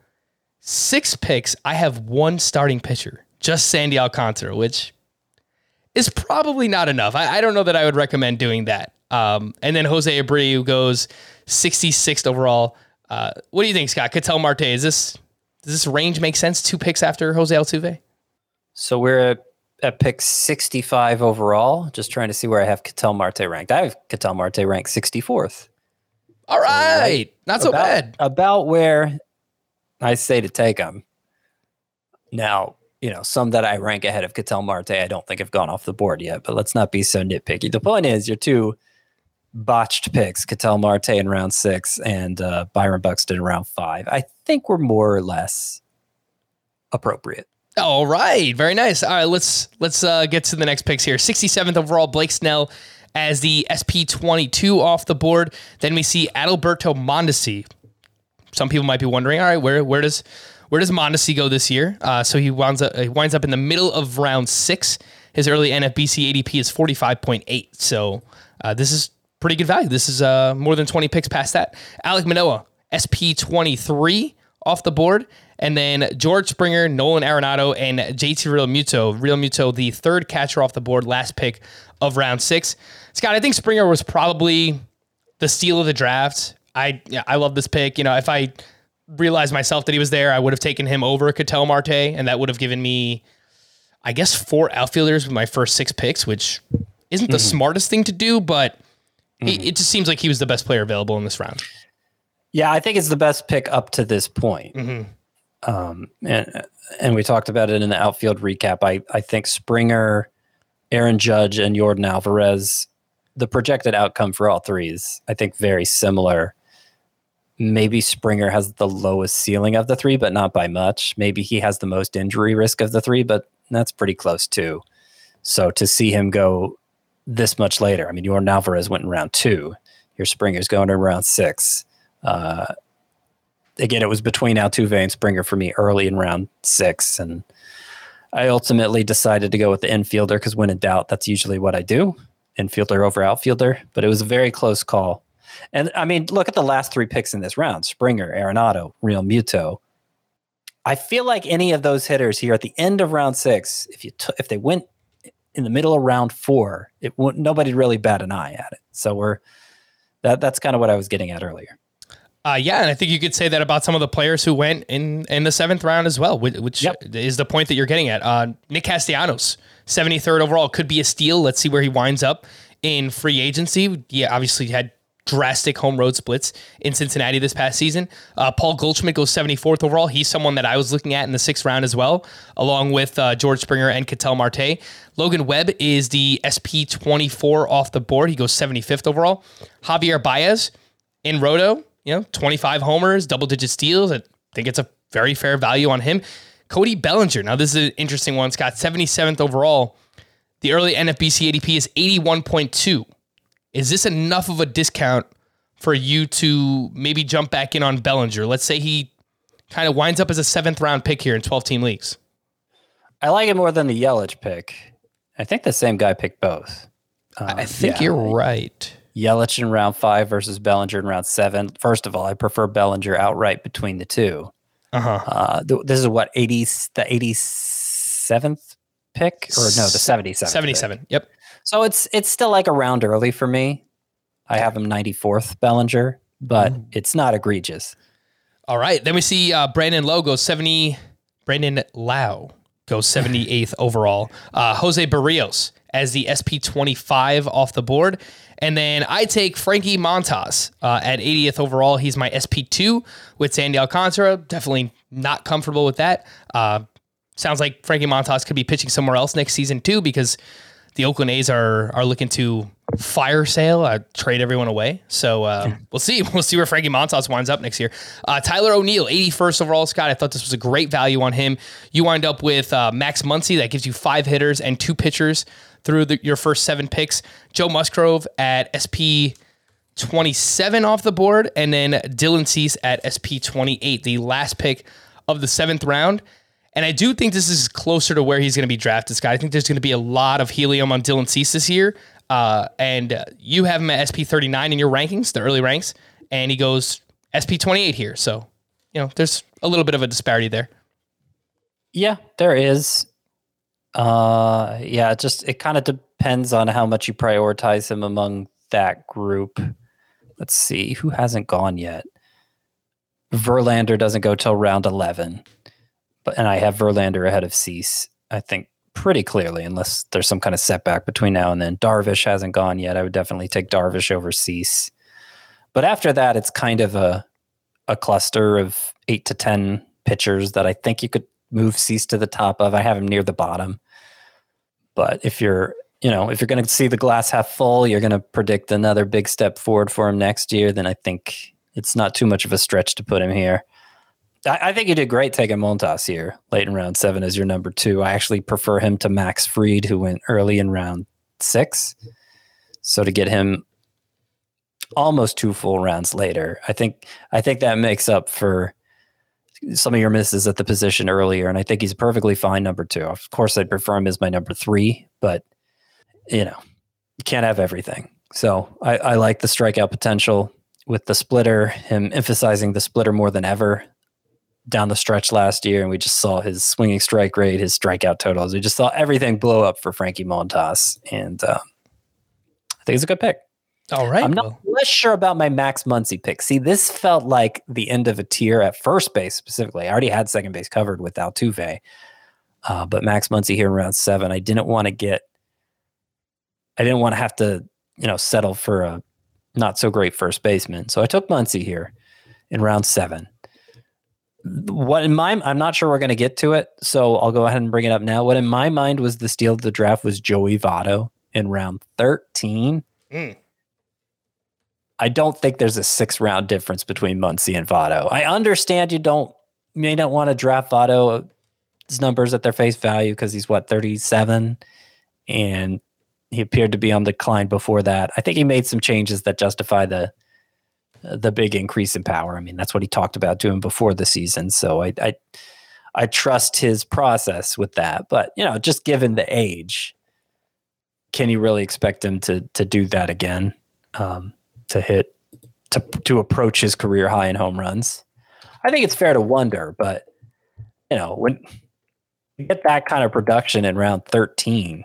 six picks, I have one starting pitcher, just Sandy Alcantara, which is probably not enough. I, I don't know that I would recommend doing that. Um, and then Jose Abreu goes 66th overall. Uh, what do you think, Scott? Ketel Marte, is this does this range make sense? Two picks after Jose Altuve? So we're at, at pick 65 overall. Just trying to see where I have Ketel Marte ranked. I have Ketel Marte ranked 64th. All right, not so about, bad. About where I say to take him. Now, you know, some that I rank ahead of Ketel Marte, I don't think have gone off the board yet, but let's not be so nitpicky. The point is, your two botched picks, Ketel Marte in round six and uh, Byron Buxton in round five, I think were more or less appropriate. All right, very nice. All right, let's let's uh, get to the next picks here. 67th overall, Blake Snell as the SP22 off the board. Then we see Adalberto Mondesi. Some people might be wondering, all right, where where does where does Mondesi go this year? Uh, so he winds up he winds up in the middle of round six. His early NFBC ADP is 45.8. So uh, this is pretty good value. This is uh, more than 20 picks past that. Alek Manoah, SP23 off the board. And then George Springer, Nolan Arenado, and JT Realmuto. Real Muto, the third catcher off the board, last pick of round six. Scott, I think Springer was probably the steal of the draft. I yeah, I love this pick. You know, if I realized myself that he was there, I would have taken him over Ketel Marte, and that would have given me, I guess, four outfielders with my first six picks, which isn't the Mm-hmm. smartest thing to do, but he, it just seems like he was the best player available in this round. Yeah, I think it's the best pick up to this point. Mm-hmm. Um, and and we talked about it in the outfield recap. I I think Springer, Aaron Judge, and Yordan Alvarez, the projected outcome for all three is I think very similar. Maybe Springer has the lowest ceiling of the three, but not by much. Maybe he has the most injury risk of the three, but that's pretty close too. So to see him go this much later, I mean, Yordan Alvarez went in round two. Your Springer's going in round six. Uh, again, it was between Altuve and Springer for me early in round six, and I ultimately decided to go with the infielder because when in doubt, that's usually what I do, infielder over outfielder. But it was a very close call. And I mean, look at the last three picks in this round: Springer, Arenado, Realmuto. I feel like any of those hitters here at the end of round six, if you t- if they went in the middle of round four, it nobody really bat an eye at it. So we're that that's kind of what I was getting at earlier. Uh, yeah, and I think you could say that about some of the players who went in in the seventh round as well, which, Yep. is the point that you're getting at. Uh, Nick Castellanos, 73rd overall, could be a steal. Let's see where he winds up in free agency. Yeah, obviously had drastic home road splits in Cincinnati this past season. Uh, Paul Goldschmidt goes 74th overall. He's someone that I was looking at in the sixth round as well, along with uh, George Springer and Ketel Marte. Logan Webb is the SP 24 off the board. He goes 75th overall. Javier Baez in Roto, you know, 25 homers, double digit steals. I think it's a very fair value on him. Cody Bellinger. Now, this is an interesting one. Scott, 77th overall. The early NFBC ADP is 81.2. Is this enough of a discount for you to maybe jump back in on Bellinger? Let's say he kind of winds up as a seventh round pick here in 12 team leagues. I like it more than the Yelich pick. I think the same guy picked both. I think yeah. you're right. Yelich in round five versus Bellinger in round seven. First of all, I prefer Bellinger outright between the two. Uh-huh. Uh, th- this is what eighty the eighty seventh pick or no the seventy seventh 77. Yep. So it's it's still like a round early for me. I have him ninety fourth Bellinger, but it's not egregious. All right. Then we see uh, Brandon Lowe goes 70. Brandon Lowe goes *laughs* 78th overall. Uh, Jose Berrios as the SP25 off the board. And then I take Frankie Montas uh, at 80th overall. He's my SP2 with Sandy Alcantara. Definitely not comfortable with that. Uh, sounds like Frankie Montas could be pitching somewhere else next season too because the Oakland A's are are looking to fire sale, uh, trade everyone away. So uh, we'll see. *laughs* We'll see where Frankie Montas winds up next year. Uh, Tyler O'Neill, 81st overall. Scott, I thought this was a great value on him. You wind up with uh, Max Muncy, that gives you five hitters and two pitchers through the, your first seven picks. Joe Musgrove at SP 27 off the board, and then Dylan Cease at SP 28, the last pick of the seventh round. And I do think this is closer to where he's going to be drafted, Scott. I think there's going to be a lot of helium on Dylan Cease this year. Uh, and uh, you have him at SP 39 in your rankings, the early ranks, and he goes SP 28 here. So, you know, there's a little bit of a disparity there. Yeah, there is. Uh, yeah, it just it kind of depends on how much you prioritize him among that group. Let's see who hasn't gone yet. Verlander doesn't go till round eleven, but and I have Verlander ahead of Cease. I think pretty clearly, unless there's some kind of setback between now and then. Darvish hasn't gone yet. I would definitely take Darvish over Cease. But after that, it's kind of a a cluster of eight to ten pitchers that I think you could move Cease to the top of. I have him near the bottom. But if you're, you know, if you're going to see the glass half full, you're going to predict another big step forward for him next year, then I think it's not too much of a stretch to put him here. I, I think you did great taking Montas here late in round seven as your number two. I actually prefer him to Max Fried, who went early in round six. So to get him almost two full rounds later, I think I think that makes up for some of your misses at the position earlier, and I think he's perfectly fine number two. Of course, I'd prefer him as my number three, but you know, you can't have everything. So I, I like the strikeout potential with the splitter, him emphasizing the splitter more than ever down the stretch last year, and we just saw his swinging strike rate, his strikeout totals. We just saw everything blow up for Frankie Montas, and um, I think it's a good pick. All right. I'm not well, less sure about my Max Muncy pick. See, this felt like the end of a tier at first base specifically. I already had second base covered with Altuve, uh, but Max Muncy here in round seven. I didn't want to get. I didn't want to have to, you know, settle for a not so great first baseman. So I took Muncy here, in round seven. What in my I'm not sure we're going to get to it, so I'll go ahead and bring it up now. What in my mind was the steal of the draft was Joey Votto in round 13. Mm. I don't think there's a six round difference between Muncy and Votto. I understand you don't you may not want to draft Votto's numbers at their face value because he's what 37 and he appeared to be on decline before that. I think he made some changes that justify the the big increase in power. I mean, that's what he talked about doing before the season. So I I, I trust his process with that. But you know, just given the age, can you really expect him to to do that again? Um, to hit to to approach his career high in home runs? I think it's fair to wonder, but you know, when you get that kind of production in round 13,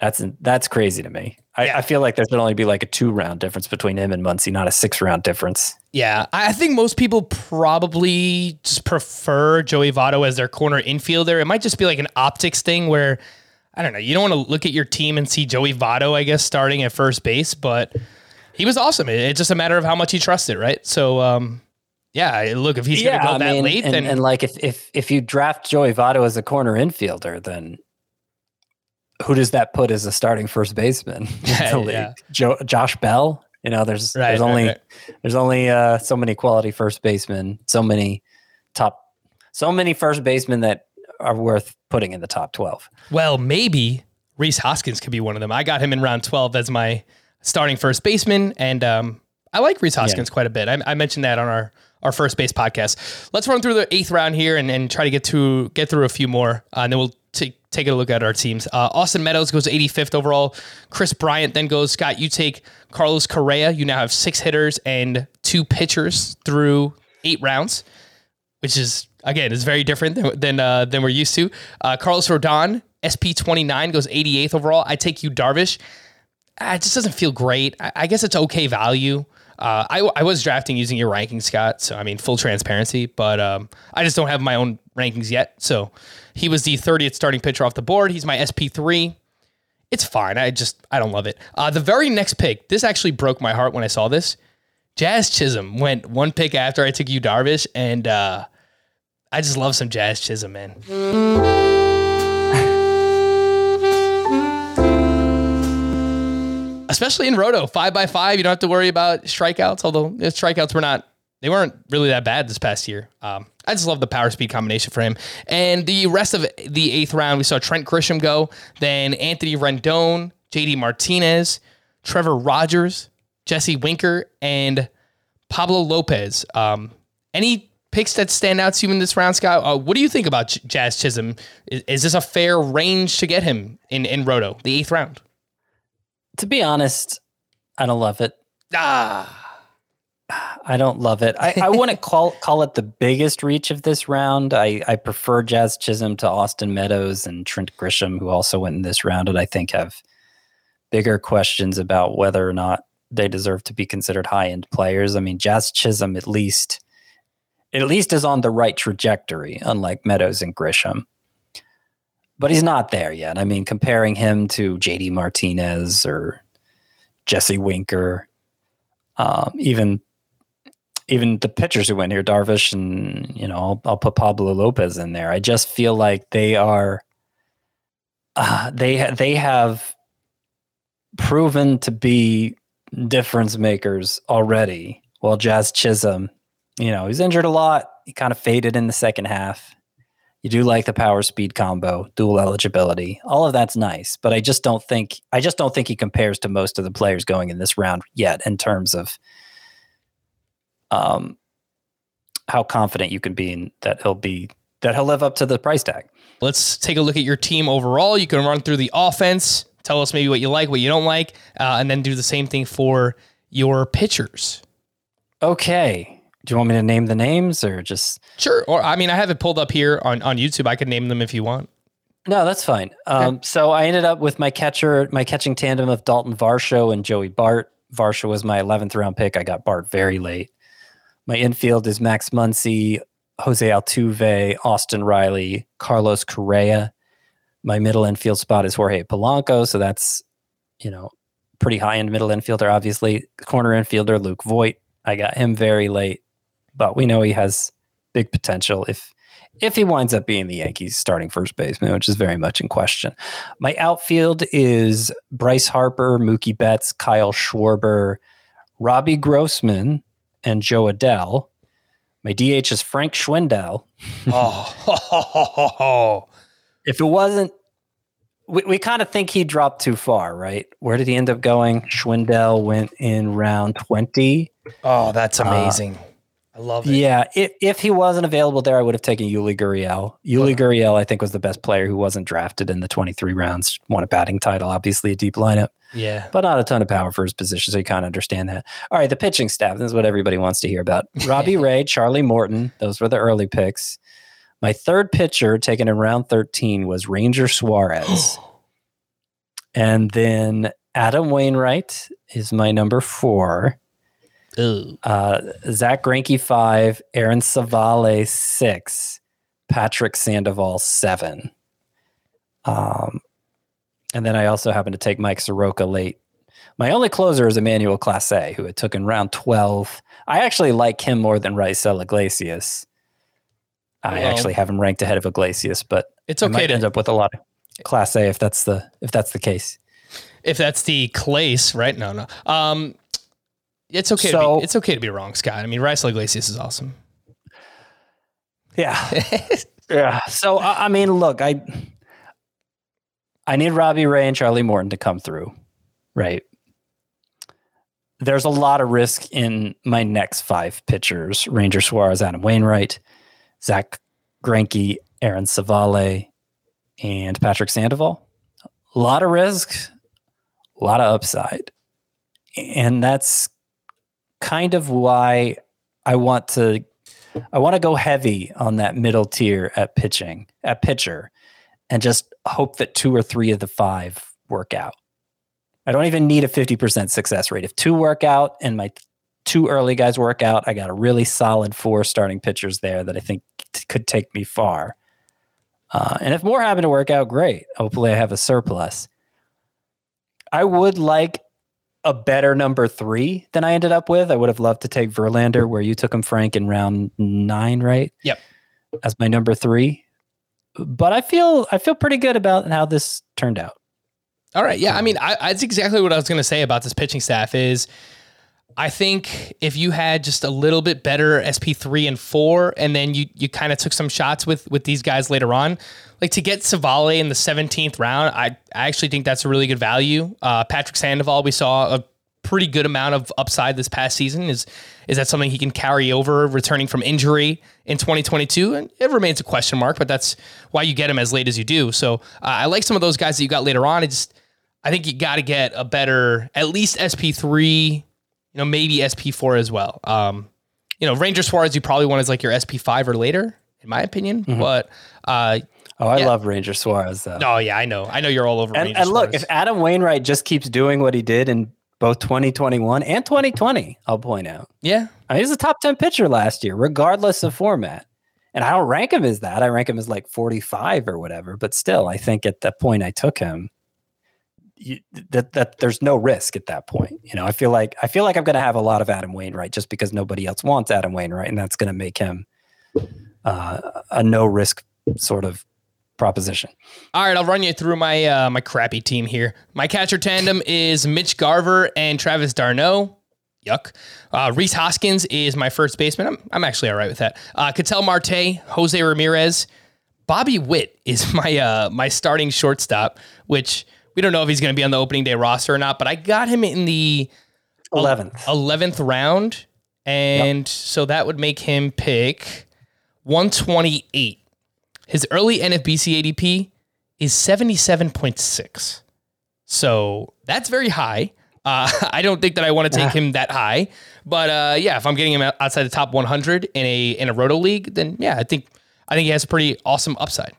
that's that's crazy to me. I, Yeah. I feel like there should only be like a two round difference between him and Muncy, not a six round difference. Yeah, I I think most people probably just prefer Joey Votto as their corner infielder. It might just be like an optics thing where I don't know. You don't want to look at your team and see Joey Votto, I guess, starting at first base, but he was awesome. It's just a matter of how much he trusted, right? So, um, yeah, look, if he's going to go that late, and, then and like if if if you draft Joey Votto as a corner infielder, then who does that put as a starting first baseman? *laughs* Yeah, yeah. Jo- Josh Bell. You know, there's Right, there's right, only right. there's only uh, so many quality first basemen, so many top, so many first basemen that are worth putting in the top twelve. Well, maybe Rhys Hoskins could be one of them. I got him in round 12 as my starting first baseman, and um, I like Rhys Hoskins quite a bit. I, I mentioned that on our, our first base podcast. Let's run through the eighth round here and, and try to get to get through a few more, uh, and then we'll take take a look at our teams. Uh, Austin Meadows goes 85th overall. Kris Bryant then goes. Scott, you take Carlos Correa. You now have six hitters and two pitchers through eight rounds which is again is very different than than, uh, than we're used to. Uh, Carlos Rodon, SP twenty nine goes eighty eighth overall. I take Yu Darvish. Uh, it just doesn't feel great. I, I guess it's okay value. Uh, I, I was drafting using your rankings, Scott. So I mean, full transparency, but um, I just don't have my own rankings yet. So he was the 30th starting pitcher off the board. He's my SP three. It's fine. I just I don't love it. Uh, the very next pick, this actually broke my heart when I saw this. Jazz Chisholm went one pick after I took Yu Darvish, and uh, I just love some Jazz Chisholm, man. *laughs* Especially in Roto, five by five, you don't have to worry about strikeouts. Although the strikeouts were not, they weren't really that bad this past year. Um, I just love the power speed combination for him. And the rest of the eighth round, we saw Trent Grisham go, then Anthony Rendon, JD Martinez, Trevor Rogers, Jesse Winker, and Pablo Lopez. Um, any picks that stand out to you in this round, Scott? Uh, what do you think about Jazz Chisholm? Is, is this a fair range to get him in, in Roto, the eighth round? To be honest, I don't love it. Ah, I don't love it. I, I wouldn't *laughs* call call it the biggest reach of this round. I, I prefer Jazz Chisholm to Austin Meadows and Trent Grisham, who also went in this round, and I think have bigger questions about whether or not they deserve to be considered high end players. I mean, Jazz Chisholm at least at least is on the right trajectory, unlike Meadows and Grisham. But he's not there yet. I mean, comparing him to JD Martinez or Jesse Winker, um, even even the pitchers who went here, Darvish, and you know, I'll, I'll put Pablo Lopez in there. I just feel like they are, uh, they they have proven to be difference makers already. While Jazz Chisholm, you know, he's injured a lot. He kind of faded in the second half. You do like the power speed combo, dual eligibility. All of that's nice, but I just don't think I just don't think he compares to most of the players going in this round yet in terms of um how confident you can be in that he'll be that he'll live up to the price tag. let's take a look at your team overall. You can run through the offense, tell us maybe what you like, what you don't like, uh, and then do the same thing for your pitchers. Okay. Do you want me to name the names or just Sure. Or I mean, I have it pulled up here on, on YouTube. I could name them if you want. No, that's fine. Um, so I ended up with my catcher, my catching tandem of Dalton Varsho and Joey Bart. Varsho was my 11th round pick. I got Bart very late. My infield is Max Muncy, Jose Altuve, Austin Riley, Carlos Correa. My middle infield spot is Jorge Polanco. So that's, you know, pretty high end middle infielder, obviously. Corner infielder, Luke Voit. I got him very late. but we know he has big potential if if he winds up being the Yankees starting first baseman, which is very much in question. My outfield is Bryce Harper, Mookie Betts, Kyle Schwarber, Robbie Grossman, and Jo Adell. My DH is Frank Schwindel. Oh, *laughs* If it wasn't, we, we kind of think he dropped too far, right? Where did he end up going? Schwindel went in round 20. oh, that's uh, amazing. I love it. Yeah, if, if he wasn't available there, I would have taken Yuli Gurriel. Yuli Gurriel, I think, was the best player who wasn't drafted in the 23 rounds. Won a batting title, obviously a deep lineup, Yeah. but not a ton of power for his position, so you kind of understand that. All right, the pitching staff. This is what everybody wants to hear about. *laughs* Robbie Ray, Charlie Morton. Those were the early picks. My third pitcher taken in round 13 was Ranger Suarez. *gasps* and then Adam Wainwright is my number four. Ooh. Uh, Zack Greinke five, Aaron Civale six, Patrick Sandoval seven. Um, and then I also happened to take Mike Soroka late. My only closer is Emmanuel Clase, who I took in round twelve. I actually like him more than Raisel Iglesias. I Well- actually have him ranked ahead of Iglesias, but It's I okay to end up with a lot of Class A if that's the if that's the case. if that's the place, right? No, no. Um, it's okay. to be, it's okay to be wrong, Scott. I mean, Rice Iglesias is awesome. Yeah. *laughs* yeah. So I, I mean, look, I I need Robbie Ray and Charlie Morton to come through, right? There's a lot of risk in my next five pitchers: Ranger Suarez, Adam Wainwright, Zack Greinke, Aaron Civale, and Patrick Sandoval. A lot of risk, a lot of upside, and that's kind of why I want to I want to go heavy on that middle tier at pitching, at pitcher, and just hope that two or three of the five work out. I don't even need a 50% success rate. If two work out and my two early guys work out, I got a really solid four starting pitchers there that I think t- could take me far. Uh, and if more happen to work out, great. Hopefully, I have a surplus. I would like a better number three than I ended up with. I would have loved to take Verlander where you took him, Frank, in round nine, right? Yep. As my number three. But I feel I feel pretty good about how this turned out. All right. Yeah. I mean, I, that's exactly what I was going to say about this pitching staff is I think if you had just a little bit better SP three and four, and then you, you kind of took some shots with, with these guys later on, like to get Civale in the 17th round, I, I actually think that's a really good value. Uh, Patrick Sandoval, we saw a pretty good amount of upside this past season. Is, is that something he can carry over returning from injury in 2022? And it remains a question mark, but that's why you get him as late as you do. So uh, I like some of those guys that you got later on. It just, I think you got to get a better, at least SP3, you know, maybe SP4 as well. Um, you know, Ranger Suarez, you probably want as like your SP5 or later, in my opinion. But, uh, Oh, I Yeah. love Ranger Suarez though. oh yeah, I know, I know you're all over. and, Ranger and look, if Adam Wainwright just keeps doing what he did in both 2021 and 2020, I'll point out. yeah, I mean, he's a top 10 pitcher last year, regardless of format. And I don't rank him as that. I rank him as like 45 or whatever. But still, I think at the point I took him, you, that that there's no risk at that point. You know, I feel like I feel like I'm going to have a lot of Adam Wainwright just because nobody else wants Adam Wainwright, and that's going to make him uh, a no risk sort of proposition. All right, I'll run you through my uh, my crappy team here. My catcher tandem is Mitch Garver and Travis d'Arnaud. Yuck. Uh, Rhys Hoskins is my first baseman. I'm, I'm actually all right with that. Uh, Cattell Marte, Jose Ramirez, Bobby Witt is *laughs* my uh, my starting shortstop, which we don't know if he's going to be on the opening day roster or not. But I got him in the 11th. 11th round, and so that would make him pick 128. His early NFBC ADP is 77.6. So that's very high. Uh, *laughs* I don't think that I want to take him that high, but uh, yeah, if I'm getting him outside the top 100 in a in a roto league, then yeah, I think I think he has a pretty awesome upside.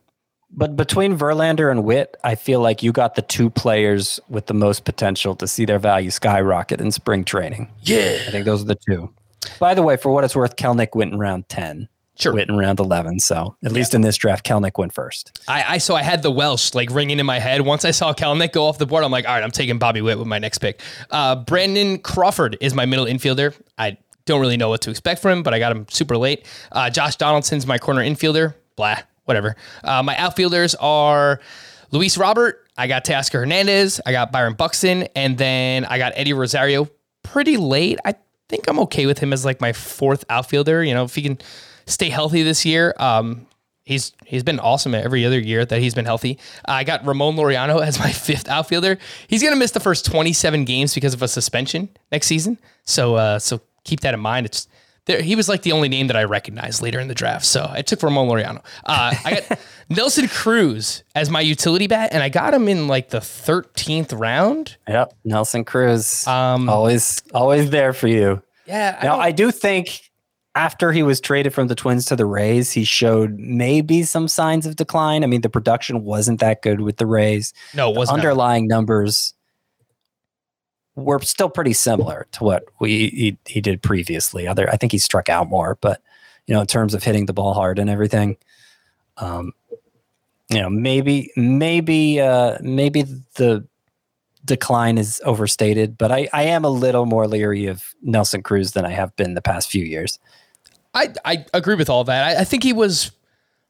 But between Verlander and Witt, I feel like you got the two players with the most potential to see their value skyrocket in spring training. Yeah, I think those are the two. By the way, for what it's worth, Kelenic went in round 10. Sure. Witt in round 11. So at least in this draft, Kelenic went first. I, I so I had the Welsh like ringing in my head. Once I saw Kelenic go off the board, I'm like, all right, I'm taking Bobby Witt with my next pick. Uh, Brandon Crawford is my middle infielder. I don't really know what to expect from him, but I got him super late. Uh, Josh Donaldson's my corner infielder. Blah, whatever. Uh, my outfielders are Luis Robert. I got Teoscar Hernandez. I got Byron Buxton, and then I got Eddie Rosario pretty late. I think I'm okay with him as like my fourth outfielder. You know, if he can stay healthy this year, um, he's he's been awesome every other year that he's been healthy. Uh, I got Ramon Laureano *laughs* as my fifth outfielder. He's gonna miss the first 27 games because of a suspension next season. So uh, so keep that in mind. It's there, he was like the only name that I recognized later in the draft. So I took Ramon Laureano. Uh, I got *laughs* Nelson Cruz as my utility bat, and I got him in like the 13th round. Yep, Nelson Cruz, Um, always always there for you. Yeah, Now don't- I do think after he was traded from the Twins to the Rays, he showed maybe some signs of decline. I mean, the production wasn't that good with the Rays. no, it wasn't. underlying numbers were still pretty similar to what we he, he did previously. Other, I think he struck out more, but you know, in terms of hitting the ball hard and everything, um, you know, maybe maybe uh, maybe the decline is overstated, but I, I am a little more leery of Nelson Cruz than I have been the past few years. I, I agree with all that. I, I think he was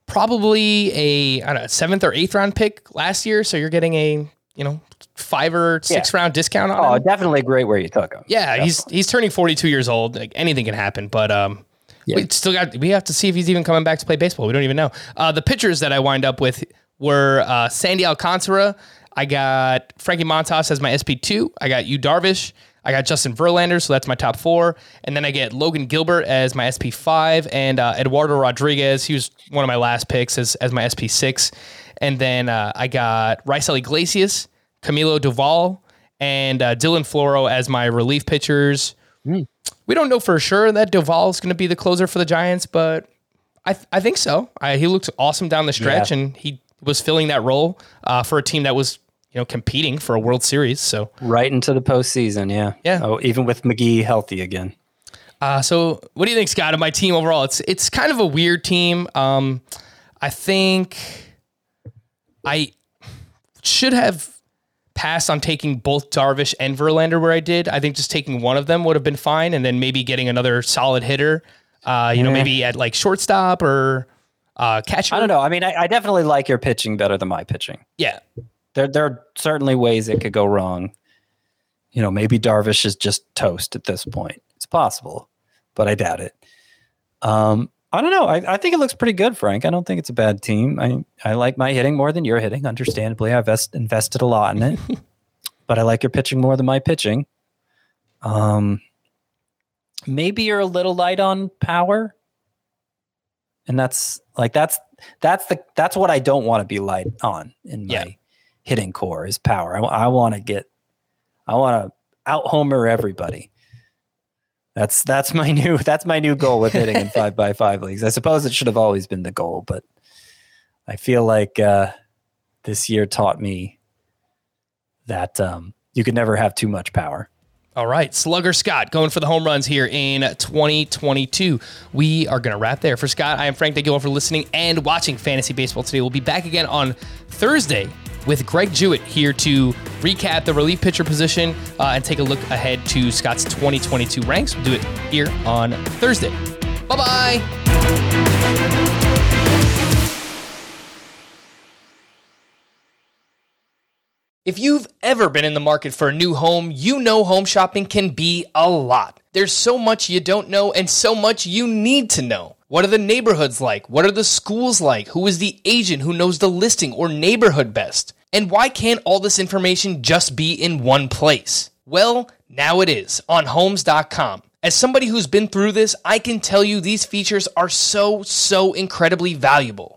probably a I don't know, seventh or eighth round pick last year. So you're getting a you know five or six round discount on Oh, him. definitely great where you took him. Yeah, he's he's turning 42 years old. Like anything can happen, but um, Yeah. we still got we have to see if he's even coming back to play baseball. We don't even know. Uh, the pitchers that I wind up with were uh, Sandy Alcantara. I got Frankie Montas as my SP two. I got Yu Darvish. I got Justin Verlander, so that's my top four, and then I get Logan Gilbert as my SP five, and uh, Eduardo Rodriguez. He was one of my last picks as as my SP six, and then uh, I got Raisel Iglesias, Camilo Doval, and uh, Dylan Floro as my relief pitchers. We don't know for sure that Duval is going to be the closer for the Giants, but I th- I think so. I, he looked awesome down the stretch, Yeah. and he was filling that role uh, for a team that was you know competing for a World Series. So Right into the postseason, yeah. Yeah. Oh, even with McGee healthy again. Uh, so what do you think, Scott, of my team overall? It's it's kind of a weird team. Um, I think I should have passed on taking both Darvish and Verlander where I did. I think just taking one of them would have been fine, and then maybe getting another solid hitter. Uh, you know, maybe at like shortstop or uh, catcher. I don't know. I mean, I, I definitely like your pitching better than my pitching. Yeah, There, there are certainly ways it could go wrong. You know, maybe Darvish is just toast at this point. It's possible, but I doubt it. Um, I don't know. I, I think it looks pretty good, Frank. I don't think it's a bad team. I, I like my hitting more than your hitting. Understandably, I've vest, invested a lot in it, *laughs* but I like your pitching more than my pitching. Um, maybe you're a little light on power, and that's like that's that's the that's what I don't want to be light on in my Yeah. Hitting core is power. I, want to get, I want to out homer everybody. That's that's my *laughs* new that's my new goal with hitting in five by five leagues. I suppose it should have always been the goal, but I feel like uh, this year taught me that um, you could never have too much power. All right, Slugger Scott going for the home runs here in 2022. We are going to wrap there. For Scott, I am Frank. Thank you all for listening and watching Fantasy Baseball today. We'll be back again on Thursday with Greg Jewett here to recap the relief pitcher position uh, and take a look ahead to Scott's 2022 ranks. We'll do it here on Thursday. Bye bye. If you've ever been in the market for a new home, you know home shopping can be a lot. There's so much you don't know and so much you need to know. What are the neighborhoods like? What are the schools like? Who is the agent who knows the listing or neighborhood best? And why can't all this information just be in one place? Well, now it is on homes.com. As somebody who's been through this, I can tell you these features are so, so incredibly valuable.